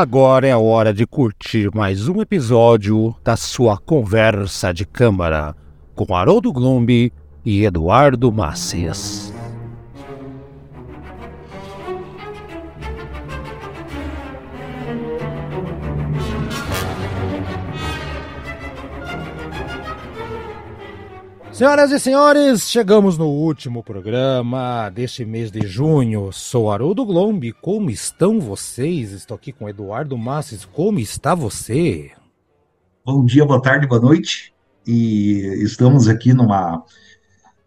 Agora é a hora de curtir mais um episódio da sua conversa de câmara com Haroldo Glombi e Eduardo Macias. Senhoras e senhores, chegamos no último programa deste mês de junho. Sou Haroldo Glombi. Como estão vocês? Estou aqui com Eduardo Masses. Como está você? Bom dia, boa tarde, boa noite. E estamos aqui numa.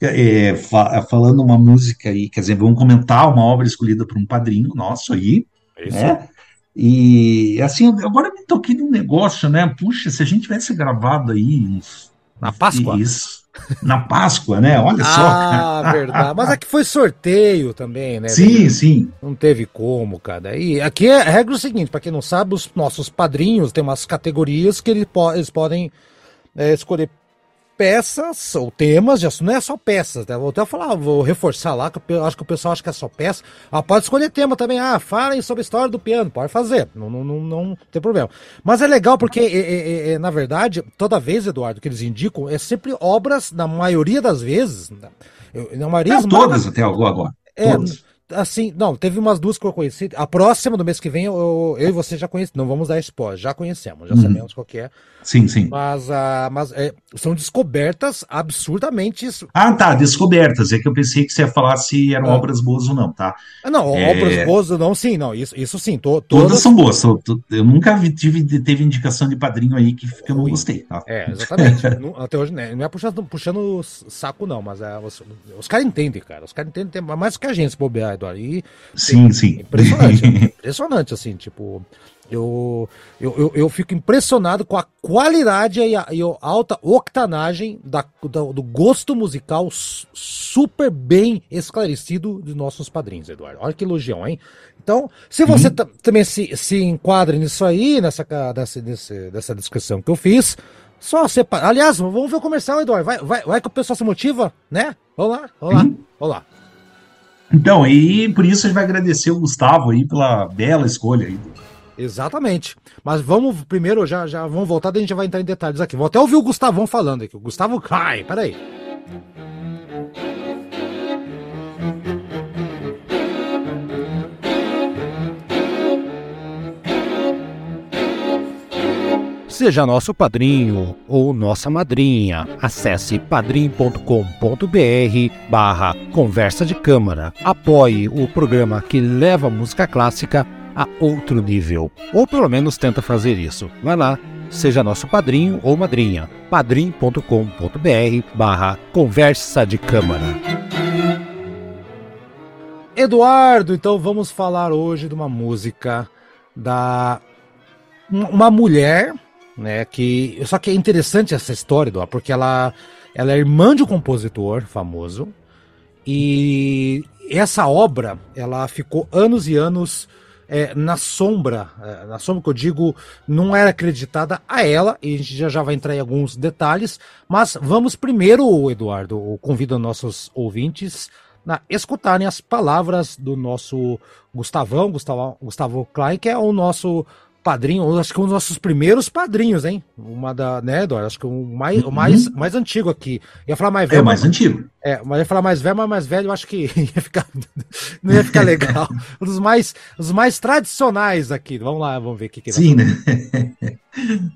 É, fa falando uma música aí, quer dizer, vamos comentar uma obra escolhida por um padrinho nosso aí. Isso. Né? E assim, agora me toquei num negócio, né? Puxa, se a gente tivesse gravado aí uns. Na Páscoa? Isso na Páscoa, né? Olha só. Ah, verdade. Mas aqui foi sorteio também, né? Sim, sim. Não teve como, cara. E aqui é a regra é o seguinte, para quem não sabe, os nossos padrinhos têm umas categorias que eles, eles podem é, escolher peças ou temas assunto. Não é só peças, né? Vou até falar, vou reforçar lá, que eu acho que o pessoal acha que é só peça. Ah, pode escolher tema também. Ah, falem sobre a história do piano. Pode fazer. Não, não, não, não tem problema. Mas é legal porque, é, é, é, na verdade, toda vez, Eduardo, que eles indicam, é sempre obras, na maioria das vezes. Na maioria é, todas até agora. É, todas assim, não, teve umas duas que eu conheci. A próxima do mês que vem, eu, eu e você já conhecemos. Não vamos dar spoiler, já conhecemos, já uhum. sabemos qual é. Sim, sim. Mas, uh, mas é, são descobertas absurdamente. Ah, tá, descobertas. É que eu pensei que você ia falar se eram ah. obras boas ou não, tá? Ah, não, é... obras boas ou não, sim, não, isso, isso sim. To, todas... todas são boas. Eu nunca vi, tive, teve indicação de padrinho aí que, que eu não gostei. Tá? É, exatamente. Até hoje, né, não é puxando, puxando saco, não, mas é, os, os caras entendem, cara. Os caras entendem mais que a gente, se bobear, Eduardo. E, sim, sim. Impressionante, impressionante, assim, tipo. Eu, eu, eu, eu, fico impressionado com a qualidade e a, e a alta octanagem da, da, do gosto musical super bem esclarecido dos nossos padrinhos, Eduardo. Olha que elogião, hein? Então, se você uhum. também se, se enquadra nisso aí, nessa, nessa, nessa descrição que eu fiz, só separar. Aliás, vamos ver o comercial, Eduardo. Vai, vai, vai que o pessoal se motiva, né? Vamos lá, vamos lá, vamos lá. Então, e por isso a gente vai agradecer o Gustavo aí pela bela escolha aí. Exatamente. Mas vamos primeiro, já, já vamos voltar, daí a gente vai entrar em detalhes aqui. Vou até ouvir o Gustavão falando aqui. O Gustavo cai, peraí. Seja nosso padrinho ou nossa madrinha. Acesse padrim.com.br barra conversa de câmara. Apoie o programa que leva a música clássica a outro nível. Ou pelo menos tenta fazer isso. Vai lá, seja nosso padrinho ou madrinha. padrim.com.br barra conversa de câmara. Eduardo, então vamos falar hoje de uma música da uma mulher, né, que só que é interessante essa história, Eduardo, porque ela ela é irmã de um compositor famoso e essa obra, ela ficou anos e anos é, na sombra, é, na sombra que eu digo, não era acreditada a ela, e a gente já, já vai entrar em alguns detalhes, mas vamos primeiro, Eduardo, convido nossos ouvintes a escutarem as palavras do nosso Gustavão, Gustavo, Gustavo Klein, que é o nosso padrinho, acho que um dos nossos primeiros padrinhos, hein? Uma da, né, Eduardo? Acho que o mais, uhum. o mais, mais antigo aqui. Ia falar mais velho. É, mais mas, antigo. É, mas ia falar mais velho, mas mais velho eu acho que ia ficar, não ia ficar legal. um dos mais, os mais tradicionais aqui. Vamos lá, vamos ver o que, que Sim, né?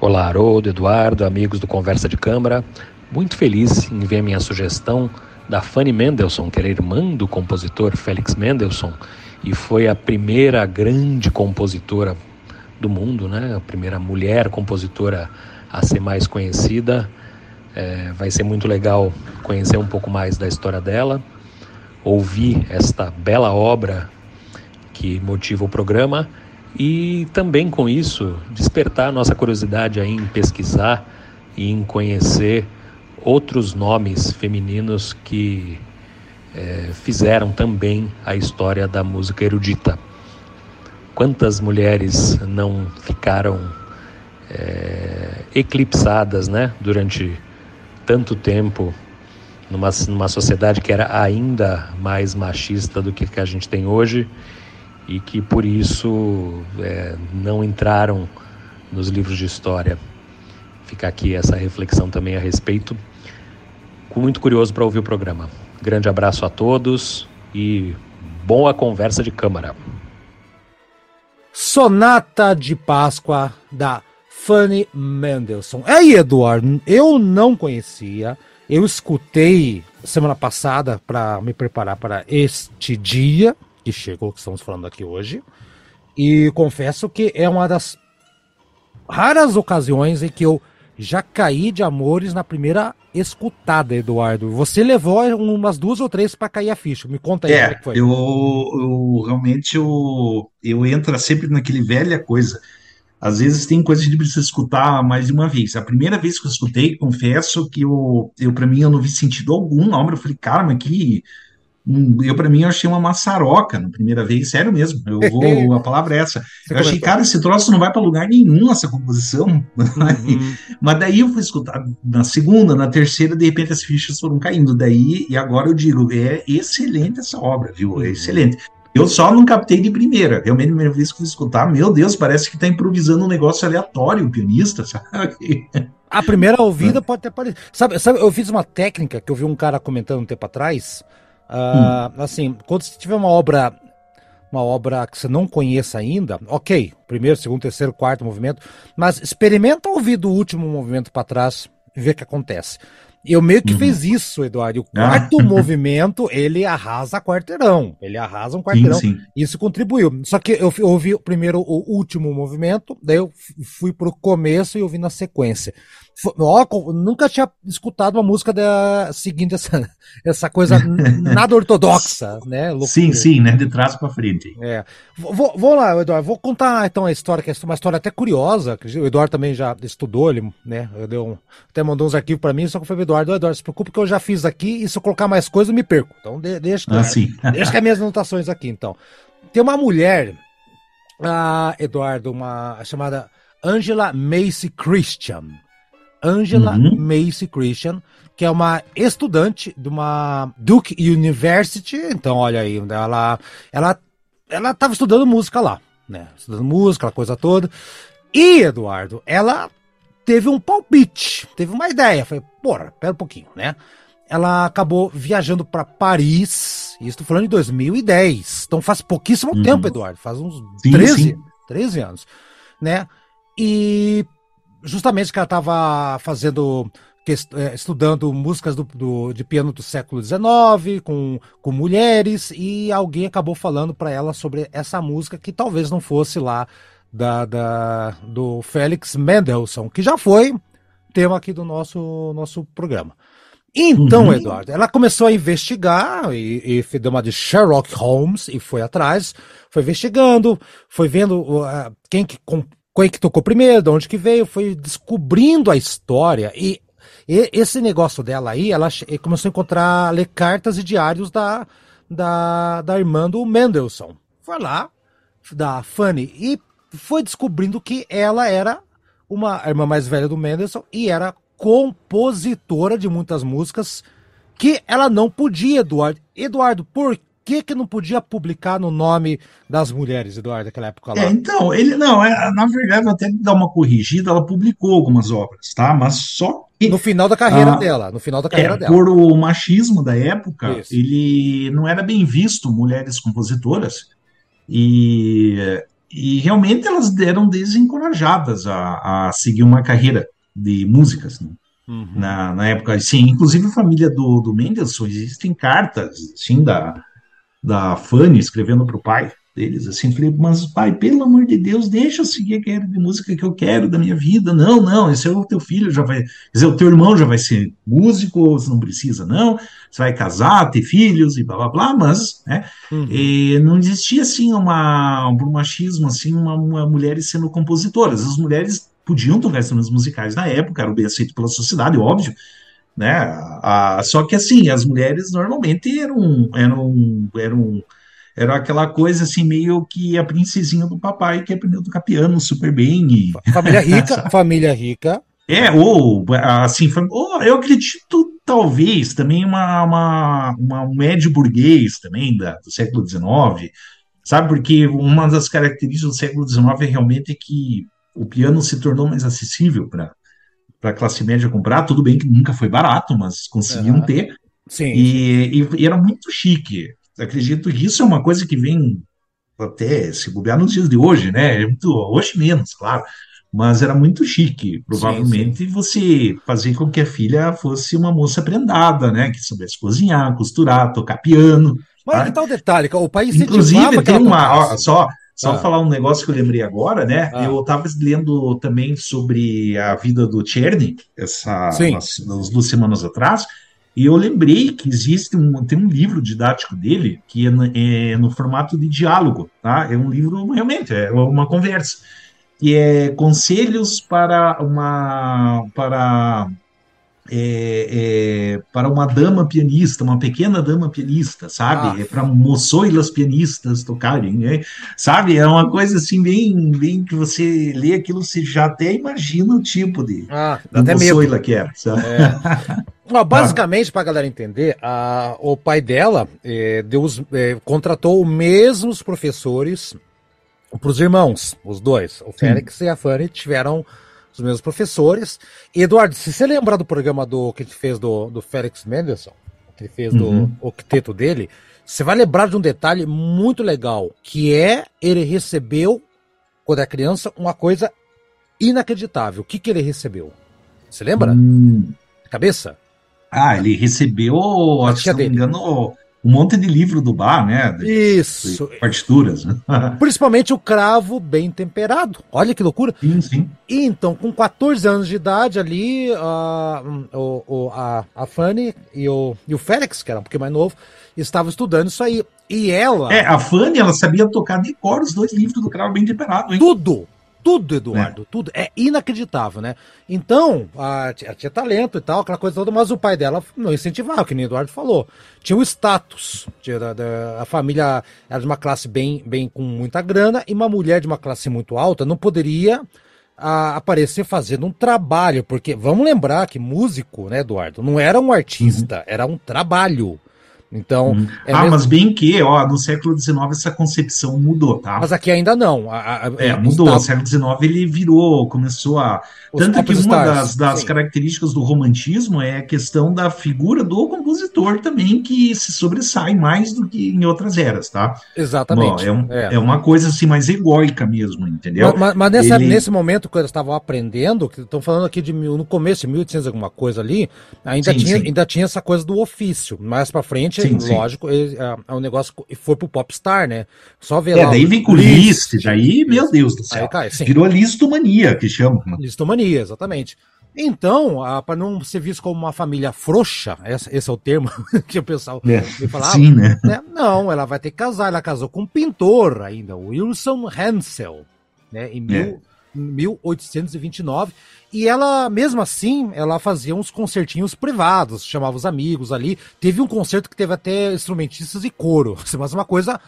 Olá, Haroldo, Eduardo, amigos do Conversa de Câmara. Muito feliz em ver a minha sugestão da Fanny Mendelssohn, que era irmã do compositor Felix Mendelssohn, e foi a primeira grande compositora do mundo, né? A primeira mulher compositora a ser mais conhecida. É, vai ser muito legal conhecer um pouco mais da história dela, ouvir esta bela obra que motiva o programa e também com isso despertar nossa curiosidade em pesquisar e em conhecer outros nomes femininos que é, fizeram também a história da música erudita. Quantas mulheres não ficaram é, eclipsadas né, durante tanto tempo numa, numa sociedade que era ainda mais machista do que, a gente tem hoje e que por isso é, não entraram nos livros de história. Fica aqui essa reflexão também a respeito. Muito curioso para ouvir o programa. Grande abraço a todos e boa conversa de câmara. Sonata de Páscoa da Fanny Mendelssohn. Aí, Eduardo, eu não conhecia. Eu escutei semana passada para me preparar para este dia que chegou, que estamos falando aqui hoje. E confesso que é uma das raras ocasiões em que eu já caí de amores na primeira escutada, Eduardo. Você levou umas duas ou três para cair a ficha. Me conta aí é, como é que foi. Eu, eu realmente eu, eu entro sempre naquele velha coisa. Às vezes tem coisas que a gente precisa escutar mais de uma vez. A primeira vez que eu escutei, confesso que eu, eu para mim, eu não vi sentido algum na obra. Eu falei, cara, mas que eu para mim eu achei uma maçaroca na primeira vez, sério mesmo. Eu vou, a palavra é essa. Você eu achei, cara, esse troço não vai para lugar nenhum essa composição. Uhum. Mas daí eu fui escutar na segunda, na terceira, de repente as fichas foram caindo. Daí e agora eu digo, é excelente essa obra, viu? É uhum. excelente. Eu só não captei de primeira. Realmente, a primeira vez que fui escutar, meu Deus, parece que está improvisando um negócio aleatório o pianista, sabe? A primeira ouvida é. pode ter parecido. Sabe, sabe, eu fiz uma técnica que eu vi um cara comentando um tempo atrás. Hum. Assim, quando você tiver uma obra uma obra que você não conheça ainda, ok, primeiro, segundo, terceiro, quarto movimento, mas experimenta ouvir do último movimento para trás e ver o que acontece. Eu meio que uhum. fiz isso, Eduardo. O ah. quarto ah. movimento, ele arrasa quarteirão. Ele arrasa um quarteirão. Sim, sim. Isso contribuiu. Só que eu ouvi primeiro o último movimento, daí eu fui pro começo e ouvi na sequência. Ó, nunca tinha escutado uma música da, seguindo essa, essa coisa nada ortodoxa, né? Loucura. Sim, sim, né? De trás para frente. É. Vou, vou lá, Eduardo, vou contar então a história, que é uma história até curiosa, que o Eduardo também já estudou, ele, né? Eu deu um, até mandou uns arquivos para mim, só que foi o Eduardo, Eduardo, se preocupe que eu já fiz aqui e se eu colocar mais coisa eu me perco. Então de, deixa, ah, deixa que as minhas anotações aqui, então. Tem uma mulher, ah, Eduardo, uma chamada Angela Macy Christian. Angela uhum. Macy Christian, que é uma estudante de uma Duke University. Então, olha aí, ela ela ela estava estudando música lá, né? Estudando música, aquela coisa toda. E Eduardo, ela teve um palpite, teve uma ideia. Falei, porra, pera um pouquinho, né? Ela acabou viajando para Paris, e estou falando de 2010. Então faz pouquíssimo uhum. tempo, Eduardo, faz uns sim, 13, sim. 13 anos, né? E justamente que ela estava fazendo é, estudando músicas do, do, de piano do século XIX com, com mulheres e alguém acabou falando para ela sobre essa música que talvez não fosse lá da, da do Félix Mendelssohn, que já foi tema aqui do nosso, nosso programa. Então, uhum. Eduardo, ela começou a investigar e, e deu uma de Sherlock Holmes e foi atrás, foi investigando, foi vendo uh, quem que quem que tocou primeiro, de onde que veio, foi descobrindo a história e, e esse negócio dela aí, ela começou a encontrar, ler cartas e diários da, da, da irmã do Mendelssohn. Foi lá, da Fanny, e foi descobrindo que ela era uma irmã mais velha do Mendelssohn e era compositora de muitas músicas que ela não podia, Eduardo. Eduardo, por que, que não podia publicar no nome das mulheres, Eduardo, naquela época lá? É, então, ele não, é, na verdade, até dar uma corrigida, ela publicou algumas obras, tá? Mas só que, no final da carreira ah, dela, no final da carreira é, dela. Por o machismo da época, Isso. ele não era bem visto mulheres compositoras e, e realmente elas deram desencorajadas a, a seguir uma carreira de músicas, né? Uhum. Na, na época, sim, inclusive a família do, do Mendelssohn, existem cartas, sim, da, da Fanny escrevendo para o pai deles, assim, falei, mas pai, pelo amor de Deus, deixa eu seguir a carreira de música que eu quero da minha vida, não, não, esse é o teu filho, já vai, quer dizer, o teu irmão já vai ser músico, você não precisa, não, você vai casar, ter filhos e blá, blá, blá, mas, né, uhum. e não existia, assim, uma, um machismo, assim, uma, uma mulheres sendo compositoras, as mulheres podiam tocar instrumentos musicais na época, eram bem aceitos pela sociedade, óbvio, né? A, só que assim, as mulheres normalmente eram, eram, eram, era aquela coisa assim, meio que a princesinha do papai que aprendeu a tocar piano super bem. E... Família rica, família rica. É, ou assim, ou, eu acredito talvez também uma, uma, uma um médio burguês também da, do século XIX, sabe? Porque uma das características do século XIX é realmente que o piano se tornou mais acessível para para a classe média comprar. Tudo bem que nunca foi barato, mas conseguiam uhum. ter. Sim, e, e, e, era muito chique. Acredito que isso é uma coisa que vem até se bobear nos dias de hoje, né? É muito, hoje menos, claro. Mas era muito chique, provavelmente, sim, sim. você fazer com que a filha fosse uma moça prendada, né? Que soubesse cozinhar, costurar, tocar piano. Mas tá? que tal detalhe? O país Inclusive, tem uma. Ó, só só ah. falar um negócio que eu lembrei agora, né? Ah. Eu estava lendo também sobre a vida do Czerny, essa, umas, umas duas semanas atrás, e eu lembrei que existe um, tem um livro didático dele que é, é, no formato de diálogo, tá? É um livro realmente, é uma conversa. Que é conselhos para uma para é, é, para uma dama pianista, uma pequena dama pianista, sabe? Ah. É para moçoilas pianistas tocarem, né? sabe? É uma coisa assim bem, bem que você lê aquilo, você já até imagina o tipo de, ah, de moçoila medo. que é. é. basicamente, para a galera entender, a, o pai dela é, Deus, é, contratou os mesmos professores para os irmãos, os dois, o Félix Sim. e a Fanny, tiveram os meus professores. Eduardo, se você lembrar do programa do que ele fez do, do Félix Mendelssohn, que ele fez uhum. do octeto dele, você vai lembrar de um detalhe muito legal, que é ele recebeu, quando é criança, uma coisa inacreditável. O que, que ele recebeu? Você lembra? Hum. Cabeça? Ah, ele recebeu, se não me engano, um monte de livro do bar, né? De, Isso. De partituras. Né? Principalmente o cravo bem temperado. Olha que loucura. Sim, sim. E então, com 14 anos de idade ali, a, o, a, a Fanny e o, e o Félix, que era um pouquinho mais novo, estavam estudando isso aí. E ela. É, a Fanny, ela sabia tocar de cor os dois livros do cravo bem temperado, hein? Tudo! Tudo, Eduardo, é. tudo. É inacreditável, né? Então, a, ela tinha talento e tal, aquela coisa toda, mas o pai dela não incentivava, que nem o Eduardo falou. Tinha o status. Tinha, da, da, a família era de uma classe bem, bem com muita grana, e uma mulher de uma classe muito alta não poderia a, aparecer fazendo um trabalho, porque vamos lembrar que músico, né, Eduardo, não era um artista, uhum. era um trabalho. Então. Hum. É ah, mesmo... mas bem que, ó, no século XIX essa concepção mudou, tá? Mas aqui ainda não. A, a, é, mudou. No século XIX ele virou, começou a. Os Tanto que uma das, das características do romantismo é a questão da figura do compositor também, que se sobressai mais do que em outras eras, tá? Exatamente. Bom, é, um, é. é, uma coisa assim mais egóica mesmo, entendeu? Mas, mas nessa, ele... nesse momento que eles estavam aprendendo, que estão falando aqui de no começo de 1800 alguma coisa ali, ainda, sim, tinha, sim. ainda tinha essa coisa do ofício. Mais pra frente sim, lógico, sim. É, é um negócio e foi pro Popstar, né? Só ver é, lá. daí vem com list, list, daí, meu Deus do céu. Cai, Virou listomania, que chama. Né? Listomania, exatamente. Então, para não ser visto como uma família frouxa, esse, é o termo que o pessoal é, falava. Sim, né? né? Não, ela vai ter que casar. Ela casou com um pintor ainda, Wilson Hansel, né? Em mil, é. 1829. E ela, mesmo assim, ela fazia uns concertinhos privados, chamava os amigos ali. Teve um concerto que teve até instrumentistas e coro, mas uma coisa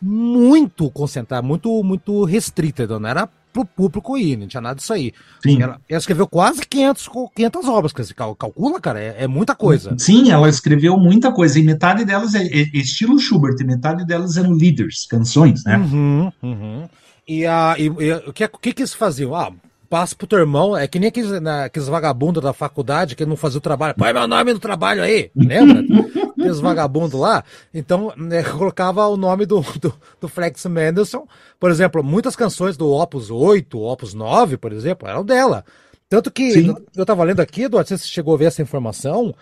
muito concentrada, muito, muito restrita, não era pro público ir, não tinha nada disso aí. Sim. Ela, ela escreveu quase 500, 500 obras, dizer, calcula, cara, é, é, muita coisa. Sim, ela escreveu muita coisa, e metade delas é, é estilo Schubert, e metade delas eram leaders, canções, né? Uhum, uhum. E, a, e, e o, que, o que que eles faziam? Ah, passa pro teu irmão, é que nem aqueles, na, aqueles vagabundos da faculdade que não faziam o trabalho. Põe meu nome no trabalho aí, lembra? aqueles vagabundos lá. Então, né, colocava o nome do, do, do, Flex Mendelssohn. Por exemplo, muitas canções do Opus 8, Opus 9, por exemplo, eram dela. Tanto que Sim. eu, eu tava lendo aqui, Eduardo, você chegou a ver essa informação,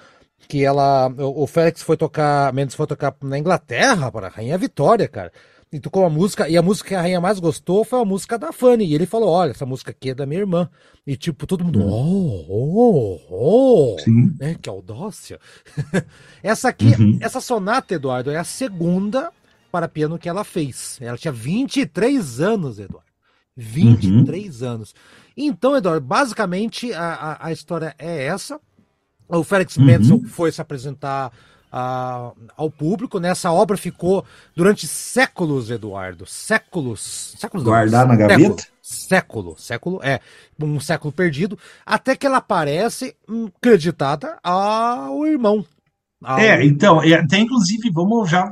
que ela, o, o Félix foi tocar, Mendes foi tocar na Inglaterra, para a Rainha Vitória, cara e tocou uma música, e a música que a rainha mais gostou foi a música da Fanny. E ele falou: Olha, essa música aqui é da minha irmã. E tipo, todo mundo, hum. oh, oh, oh, Sim. né? Que audácia. essa aqui, uhum. essa sonata, Eduardo, é a segunda para piano que ela fez. Ela tinha 23 anos, Eduardo. 23 uhum. anos. Então, Eduardo, basicamente a, a, a história é essa. O Félix uhum. Mendelssohn foi se apresentar a, ao público. Nessa né? obra ficou durante séculos, Eduardo. Séculos. séculos Guardar na gaveta? Século, século, é, um século perdido, até que ela aparece creditada ao irmão. Ao... É, então, até inclusive, vamos já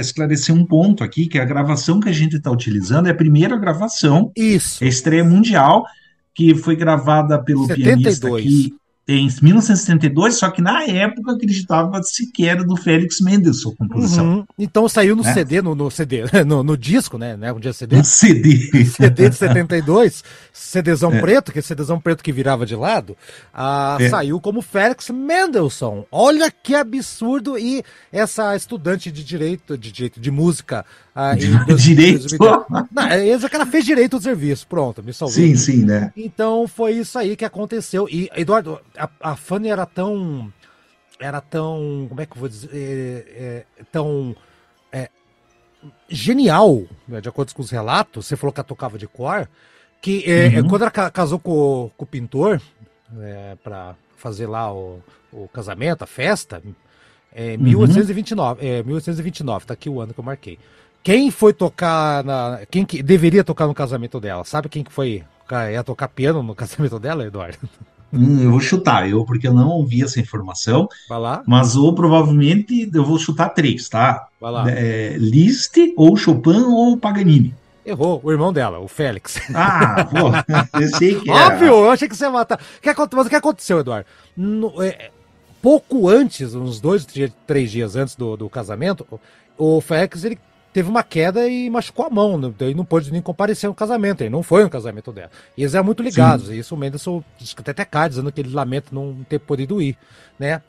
esclarecer um ponto aqui, que a gravação que a gente está utilizando é a primeira gravação, Isso. é estreia mundial, que foi gravada pelo 72. pianista aqui em 1972, só que na época acreditava-se que era do Félix Mendelssohn, a composição. Uhum. Então saiu no Né? CD, no, no CD, no, no disco, né? né? Um dia CD. Um CD. CD de 72, CDzão É. preto, que é CDzão preto que virava de lado, ah, É. saiu como Félix Mendelssohn. Olha que absurdo! E essa estudante de direito, de direito, de música. Ah, dois- Direito? 2010. Não, é que ela fez direito ao serviço. Pronto, me salvei. Sim, sim, né? Então foi isso aí que aconteceu. E, Eduardo, a, a Fanny era tão. Era tão. Como é que eu vou dizer? É, é, tão. é, genial, né, de acordo com os relatos. Você falou que ela tocava de cor. Que é, Uhum. quando ela ca- casou com, o- com o pintor, é, para fazer lá o, o casamento, a festa, é, Uhum. 1829, é, 1829, tá aqui o ano que eu marquei. Quem foi tocar na. Quem que deveria tocar no casamento dela? Sabe quem que foi? Ia tocar piano no casamento dela, Eduardo? Hum, eu vou chutar, eu, porque eu não ouvi essa informação, Vai lá, mas ou provavelmente eu vou chutar três, tá? vai lá. É, Liszt, ou Chopin, ou Paganini. Errou, o irmão dela, o Félix. Ah, pô, eu sei que é. Óbvio, eu achei que você ia matar. Mas o que aconteceu, Eduardo? No- é, pouco antes, uns dois, três, dias antes do, do casamento, o Félix ele teve uma queda e machucou a mão. né? Daí não pôde nem comparecer no casamento. Ele não foi no casamento dela. E eles eram muito ligados. E isso o Mendelssohn até cai, dizendo que ele lamenta não ter podido ir, né?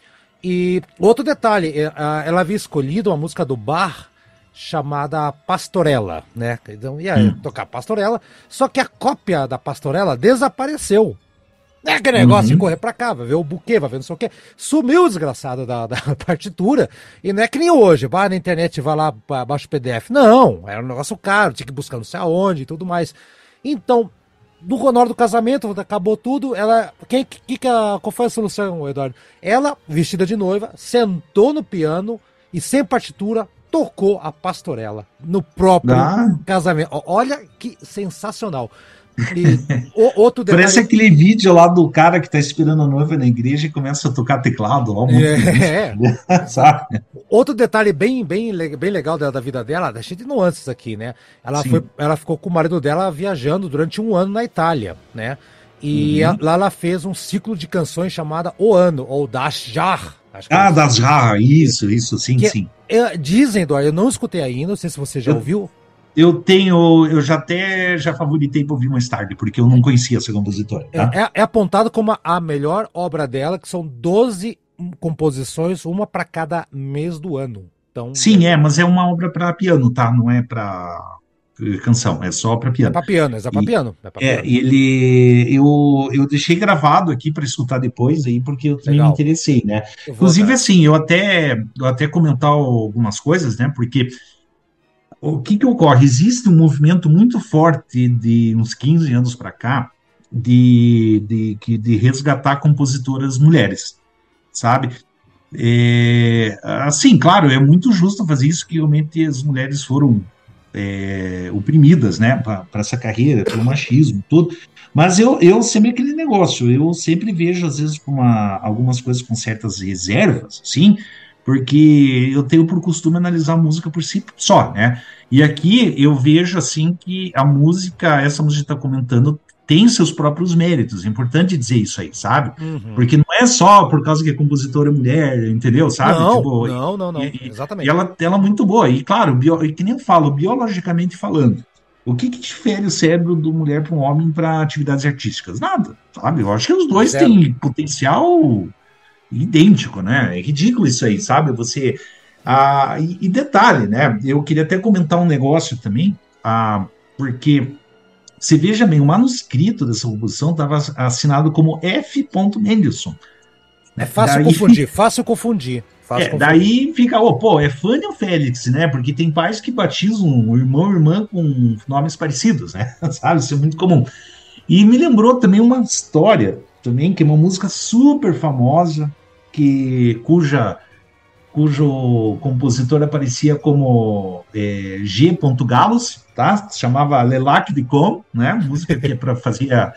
E outro detalhe, é, ela havia escolhido uma música do Bar chamada Pastorela, né? Então ia Hum. tocar Pastorela, só que a cópia da Pastorela desapareceu. É aquele negócio de Uhum. correr pra cá, vai ver o buquê, vai ver não sei o quê. Sumiu o desgraçado da, da partitura. E não é que nem hoje, vai na internet e vai lá, ba- baixa o PDF. Não, era um negócio caro, tinha que buscar não sei aonde e tudo mais. Então, no, hora do casamento, acabou tudo. Ela. Quem, que, que a, qual foi a solução, Eduardo? Ela, vestida de noiva, sentou no piano e sem partitura, tocou a pastorela no próprio Ah. casamento. Olha que sensacional. E o- outro detalhe. Parece aquele vídeo lá do cara que tá esperando a noiva na igreja e começa a tocar teclado lá, um É, música, sabe? Outro detalhe bem, bem, bem legal da, da vida dela, deixa de nuances aqui, né? Ela, Sim. foi, ela ficou com o marido dela viajando durante um ano na Itália, né? E Uhum. lá ela fez um ciclo de canções chamada O Ano, ou Das Jar. é Ah, isso. das jarras, isso, isso, sim, Que- sim. É, dizem, Eduardo, eu não escutei ainda, não sei se você já Eu- ouviu. Eu tenho, eu já até já favoritei para ouvir mais tarde, porque eu não conhecia essa compositora, É, tá? é, é apontado como a melhor obra dela, que são 12 composições, uma para cada mês do ano. Então, Sim, é, mas é uma obra para piano, tá? Não é para canção, é só para É piano. pra piano, é pra E- piano. É pra É, piano. ele eu, eu deixei gravado aqui para escutar depois aí, porque eu também Legal. me interessei, né? Inclusive, atrás. assim, eu até, eu até comentar algumas coisas, né? Porque o que que ocorre? Existe um movimento muito forte de uns 15 anos para cá de, de, de resgatar compositoras mulheres, sabe? É, assim, claro, é muito justo fazer isso, que realmente as mulheres foram é, oprimidas, né, para essa carreira, pelo machismo, tudo. Mas eu, eu sempre aquele negócio, eu sempre vejo, às vezes, uma, algumas coisas com certas reservas, sim, porque eu tenho por costume analisar a música por si só, né? E aqui eu vejo, assim, que a música, essa música que está comentando, tem seus próprios méritos. É importante dizer isso aí, sabe? Uhum. Porque não é só por causa que a compositora é mulher, entendeu? Sabe? Não, Tipo, não, não, não. e- Exatamente. e ela, ela é muito boa. E claro, bio, e que nem eu falo, biologicamente falando, o que, que difere o cérebro do mulher para um homem para atividades artísticas? Nada, sabe? Eu acho que os dois Zero. têm potencial idêntico, né? É ridículo isso aí, sabe? Você. Ah, e, e detalhe, né? Eu queria até comentar um negócio também, ah, porque você veja bem, o manuscrito dessa composição estava assinado como F. Mendelssohn. É fácil Daí- confundir, fácil confundir. Fácil é, confundir. daí fica, ô, pô, é Fanny ou Félix, né? Porque tem pais que batizam o irmão e irmã com nomes parecidos, né? Sabe? Isso é muito comum. E me lembrou também uma história, também, que é uma música super famosa, que, cuja, cujo compositor aparecia como é, G. Galos, tá? Se chamava Lelac de Com, né? Música que é para fazer a,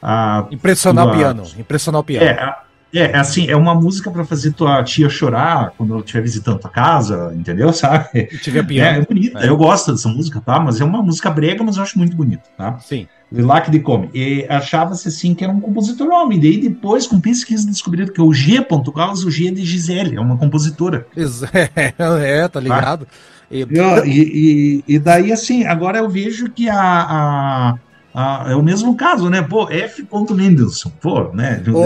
a Impressionar o piano. Impressionar o piano. é, a- É, assim, é uma música para fazer tua tia chorar quando ela estiver visitando tua casa, entendeu? Sabe? Tiver piano. É, é bonita, É. eu gosto dessa música, tá? Mas é uma música brega, mas eu acho muito bonita, tá? Sim. Lilac de Come. E achava-se assim que era um compositor homem. Daí depois, com pesquisa, descobriram que o G. Carlos, o G é de Gisele, é uma compositora. É, tá ligado? E- E, e, e- e daí, assim, agora eu vejo que a, a- a- é o mesmo caso, né? Pô, F. Mendelssohn, pô, né? Ô, ô,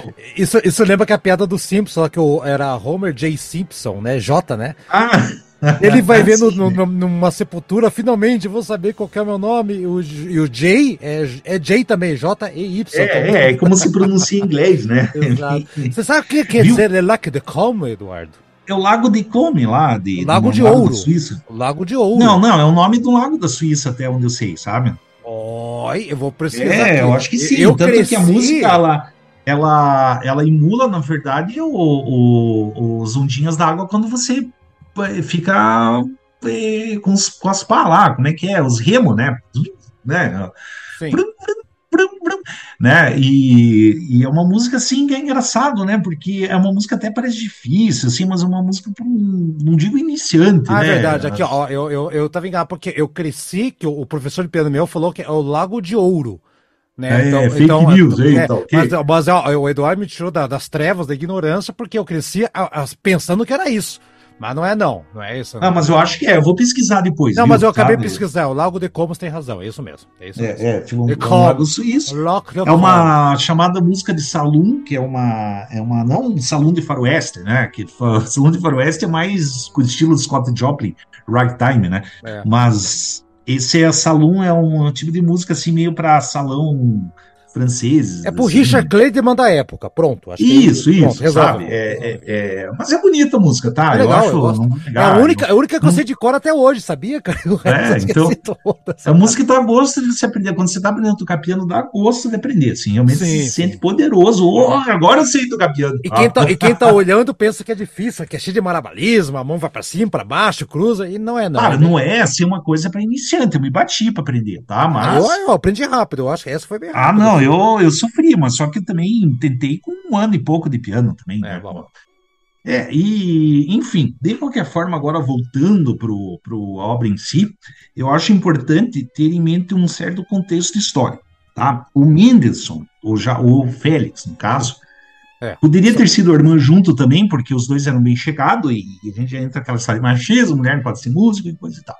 ficou- Isso, isso lembra que a piada do Simpson, só que o, era Homer J. Simpson, né? J, né? Ah, Ele vai ver no- no- numa sepultura, finalmente vou saber qual que é o meu nome. E o, J- e o J é, é J também, J-E-Y. É, é, é como se pronuncia em inglês, né? Exato. Você sabe o que quer Viu? dizer Lac de Como, Eduardo? É o Lago de Como lá, de, O Lago de lago Ouro. da Suíça. O Lago de Ouro. Não, não, é o nome do lago da Suíça, até onde eu sei, sabe? Oi, eu vou precisar. É, eu acho que sim. Eu Tanto cresci... que a música, ela, ela, ela emula, na verdade, o, o- os ondinhas da água quando você eh, fica eh, com, os, com as pá lá, como é que é? Os remos, né? né? Sim. Brum, brum, né? E, e é uma música assim que é engraçado, né? Porque é uma música até parece difícil, assim, mas é uma música para um, não digo iniciante, Ah, né? é verdade. Aqui, ó, eu, eu, eu tava enganado, porque eu cresci, que o, professor de piano meu falou que é o Lago de Ouro. Né? É, fake news, é, eita, ok. Mas, mas ó, o Eduardo me tirou da- das trevas, da ignorância, porque eu cresci a- a- pensando que era isso. Mas não é não, não é isso. Ah, mas eu acho que é, eu vou pesquisar depois. Não, viu? mas eu acabei de Sabe? pesquisar, o Lago de Comos tem razão, é isso mesmo. É isso mesmo. É, é, tipo, um, De é um lago suíço. É uma chamada música de salão, que é uma, é uma não um salão de faroeste, né? Que salão de faroeste é mais com estilo Scott Joplin, ragtime, né? É. Mas esse é salão é um tipo de música assim meio para salão francês. É pro assim. Richard Clayderman da época, pronto. que- Isso, pronto, isso, resolve. sabe? É, é- é- Mas é bonita a música, tá? É legal, eu acho eu gosto. muito É legal. a única, a única que eu sei de cor até hoje, sabia, cara? É, então- todas. A música dá gosto de você aprender. Quando você tá aprendendo a tocar piano, dá gosto de aprender. Assim, realmente Sim, se sim. sente poderoso. Oh, agora eu sei tocar piano. E quem, Ah. tá, e quem tá olhando pensa que é difícil, que é cheio de marabalismo, a mão vai pra cima, pra baixo, cruza, e não é não. Cara, não é assim uma coisa para iniciante. Eu me bati para aprender, tá? Mas. Eu, eu aprendi rápido, eu acho que essa foi bem Ah, rápida. não, eu, eu sofri, mas só que eu também tentei com um ano e pouco de piano também. É, né? bom. É, e, enfim, de qualquer forma, agora voltando para a obra em si, eu acho importante ter em mente um certo contexto histórico. Tá? O Mendelssohn, ou já o Félix, no caso, É. poderia ter sido o irmão junto também, porque os dois eram bem chegados, e, a gente já entra naquela história de machismo, mulher não pode ser músico e coisa e tal.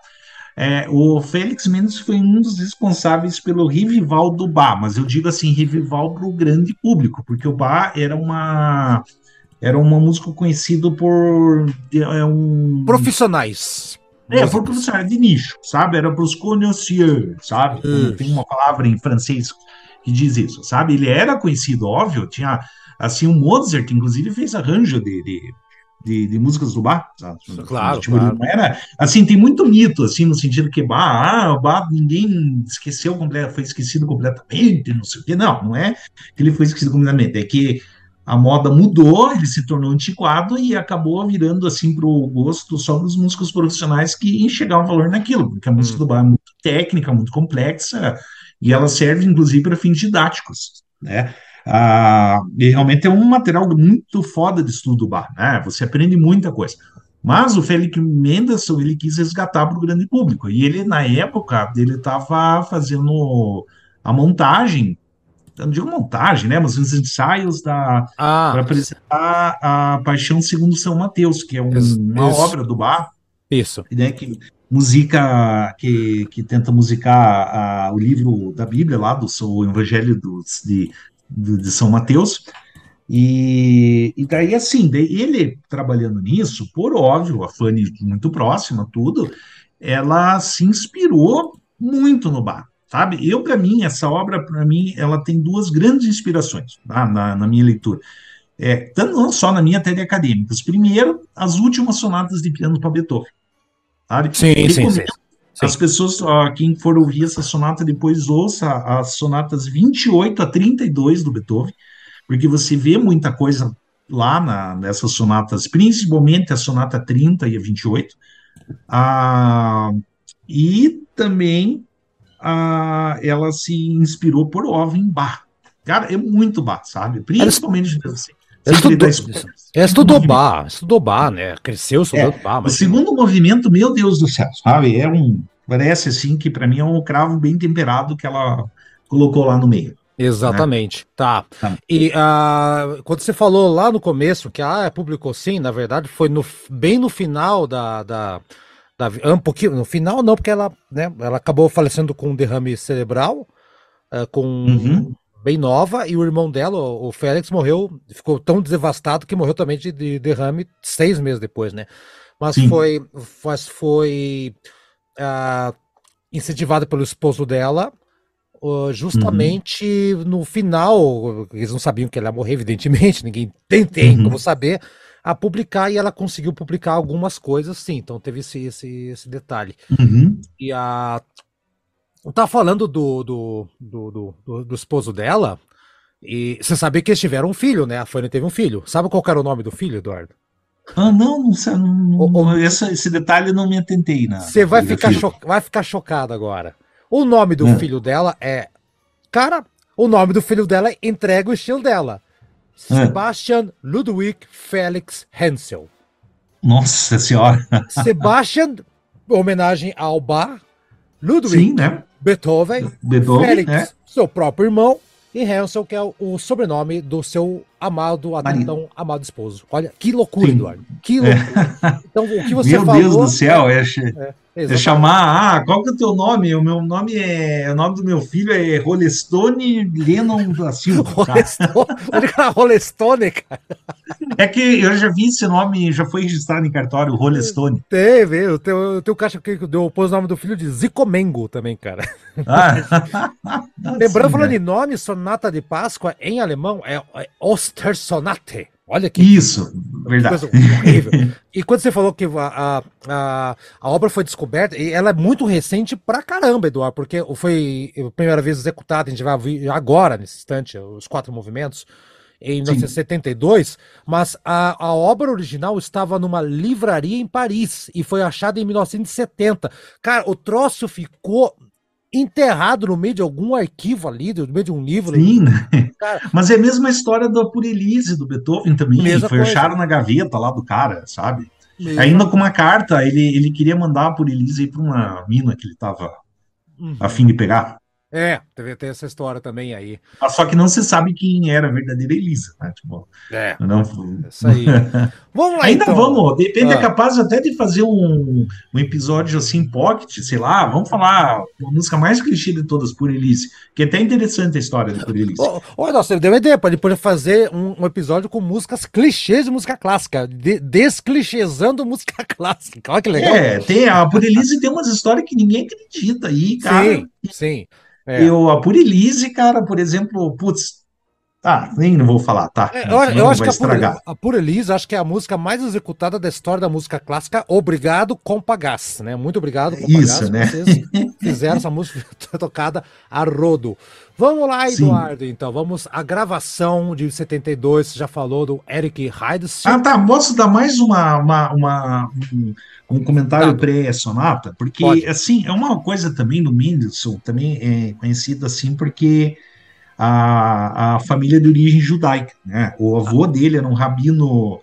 É, o Félix Mendes foi um dos responsáveis pelo revival do Bach, mas eu digo assim, revival para o grande público, porque o Bach era uma era uma música conhecido por é um Profissionais. é, por profissional de nicho, sabe? Era para os connoisseurs, sabe? Isso. Tem uma palavra em francês que diz isso, sabe? Ele era conhecido, óbvio, tinha assim o Mozart, inclusive fez arranjo de, de, de, de músicas do Bach, sabe? Claro, Tipo, claro. não era assim, tem muito mito assim no sentido que Bach, ah, Bach ninguém esqueceu completamente, foi esquecido completamente, não sei o quê. Não, não é que ele foi esquecido completamente, é que a moda mudou, ele se tornou antiquado e acabou virando assim para o gosto só dos músicos profissionais que enxergavam valor naquilo, porque a música Hum. do Bach é muito técnica, muito complexa e ela serve inclusive para fins didáticos, né? Ah, e realmente é um material muito foda de estudo do Bach, né? Você aprende muita coisa. Mas o Félix Mendelssohn ele quis resgatar para o grande público e ele na época ele estava fazendo a montagem não digo montagem, né? Mas os ensaios da, para Ah, apresentar a Paixão segundo São Mateus, que é um- Isso, uma isso. obra do Bach, isso. né? Que musica, que, que tenta musicar a- o livro da Bíblia lá do o Evangelho dos- de, do- de São Mateus. E, e daí assim, ele trabalhando nisso, por óbvio, a Fanny muito próxima, tudo, ela se inspirou muito no Bach. Sabe? Eu, para mim, essa obra, para mim, ela tem duas grandes inspirações tá? na, na minha leitura. É, tanto não só na minha tese acadêmicas. Primeiro, as últimas sonatas de piano para Beethoven. Sabe? Sim, sim, sim. Recomendo As pessoas, ó, quem for ouvir essa sonata, depois ouça as sonatas 28 a 32 do Beethoven, porque você vê muita coisa lá na, nessas sonatas, principalmente a sonata 30 e a 28. Ah, e também ah, ela se inspirou por óbvio em Bach. Cara, é muito Bach, sabe? Principalmente assim. Estudou, é, estudou bar, estudou bar, né? Cresceu estudando é, bar. Mas... O segundo movimento, meu Deus do céu, sabe? É um. Parece assim que para mim é um cravo bem temperado que ela colocou lá no meio. Exatamente, né? tá. tá. E uh, quando você falou lá no começo que ah, publicou sim, na verdade foi no, bem no final da, da, da um pouquinho, no final não, porque ela, né, ela acabou falecendo com um derrame cerebral, uh, com uhum. Bem nova, e o irmão dela, o Félix, morreu, ficou tão devastado que morreu também de, de derrame seis meses depois, né? Mas sim. foi, mas foi uh, incentivada pelo esposo dela justamente uhum. no final, eles não sabiam que ela ia morrer, evidentemente, ninguém tem, tem uhum. como saber, a publicar e ela conseguiu publicar algumas coisas, sim, então teve esse, esse, esse detalhe. Uhum. E a. Tá falando do, do, do, do, do esposo dela, e você sabia que eles tiveram um filho, né? A Fanny teve um filho. Sabe qual era o nome do filho, Eduardo? Ah, não, não, não, não esse, esse detalhe não me atentei. Você vai, ficar vai ficar chocado agora. O nome do hum. filho dela é. Cara, o nome do filho dela entrega o estilo dela. Hum. Sebastian Ludwig Felix Hensel. Nossa senhora! Sebastian, homenagem ao bar. Ludwig Sim, né? Beethoven, Beethoven Felix, né? seu próprio irmão, e Hansel, que é o sobrenome do seu amado, até então amado esposo. Olha, que loucura, Sim. Eduardo. Que loucura. É. Então, o que você Meu falou... Meu Deus do céu, é, é, é, chamar, ah, qual que é o teu nome? O meu nome é, o nome do meu filho é Rolestone Lennon da Silva. Rolestone, Rolestone, cara. É que eu já vi esse nome, já foi registrado em cartório, Rolestone. Teve, o teu, o teu caixa que deu, pôs o nome do filho de Zicomengo também, cara. Ah. Lembrando, falando de nome, sonata de Páscoa em alemão é, é Ostersonate. Olha que. Isso, verdade. e quando você falou que a, a, a obra foi descoberta, e ela é muito recente pra caramba, Eduardo, porque foi a primeira vez executada, a gente vai ver agora, nesse instante, os quatro movimentos, em 1972, mas a, a obra original estava numa livraria em Paris e foi achada em 1970. Cara, o troço ficou enterrado no meio de algum arquivo ali, no meio de um livro. Sim, né? Cara, mas é a mesma história da Purelise, do Beethoven também. Foi achado na gaveta lá do cara, sabe? Mesmo. Ainda com uma carta, ele, ele queria mandar a Purelise para uma mina que ele estava uhum. a fim de pegar. É, deve ter essa história também aí. Ah, só que não se sabe quem era a verdadeira Elisa, né? Tipo, é. Não... Isso aí. vamos lá, Ainda então. vamos, de repente é ah. é capaz até de fazer um, um episódio assim, pocket, sei lá, vamos falar a música mais clichê de todas, por Elise, que é até interessante a história de Por Elise. Olha, nossa, deu uma ideia, pode poder fazer um, um, episódio com músicas clichês de música clássica, de, desclichêsando música clássica. Olha que legal. É, tem, a Por Elise tem umas histórias que ninguém acredita aí, cara. Sim, sim. É. Eu, a Purilise, cara, por exemplo, putz, ah, nem não vou falar, tá? É, eu, eu acho que estragar. a Purilise, acho que é a música mais executada da história da música clássica. Obrigado, Compagás, né? Muito obrigado, Compagás. Isso, né? Vocês fizeram essa música tocada a rodo. Vamos lá, Eduardo, Sim. então. Vamos à gravação de 72. Você já falou do Eric Heides. Ah, tá. Posso dar mais uma, uma, uma um, um, comentário tá. pré-sonata? Porque, Pode. assim, é uma coisa também do Mendelssohn, também é conhecido assim, porque a, a família de origem judaica, né? O avô ah. dele era um rabino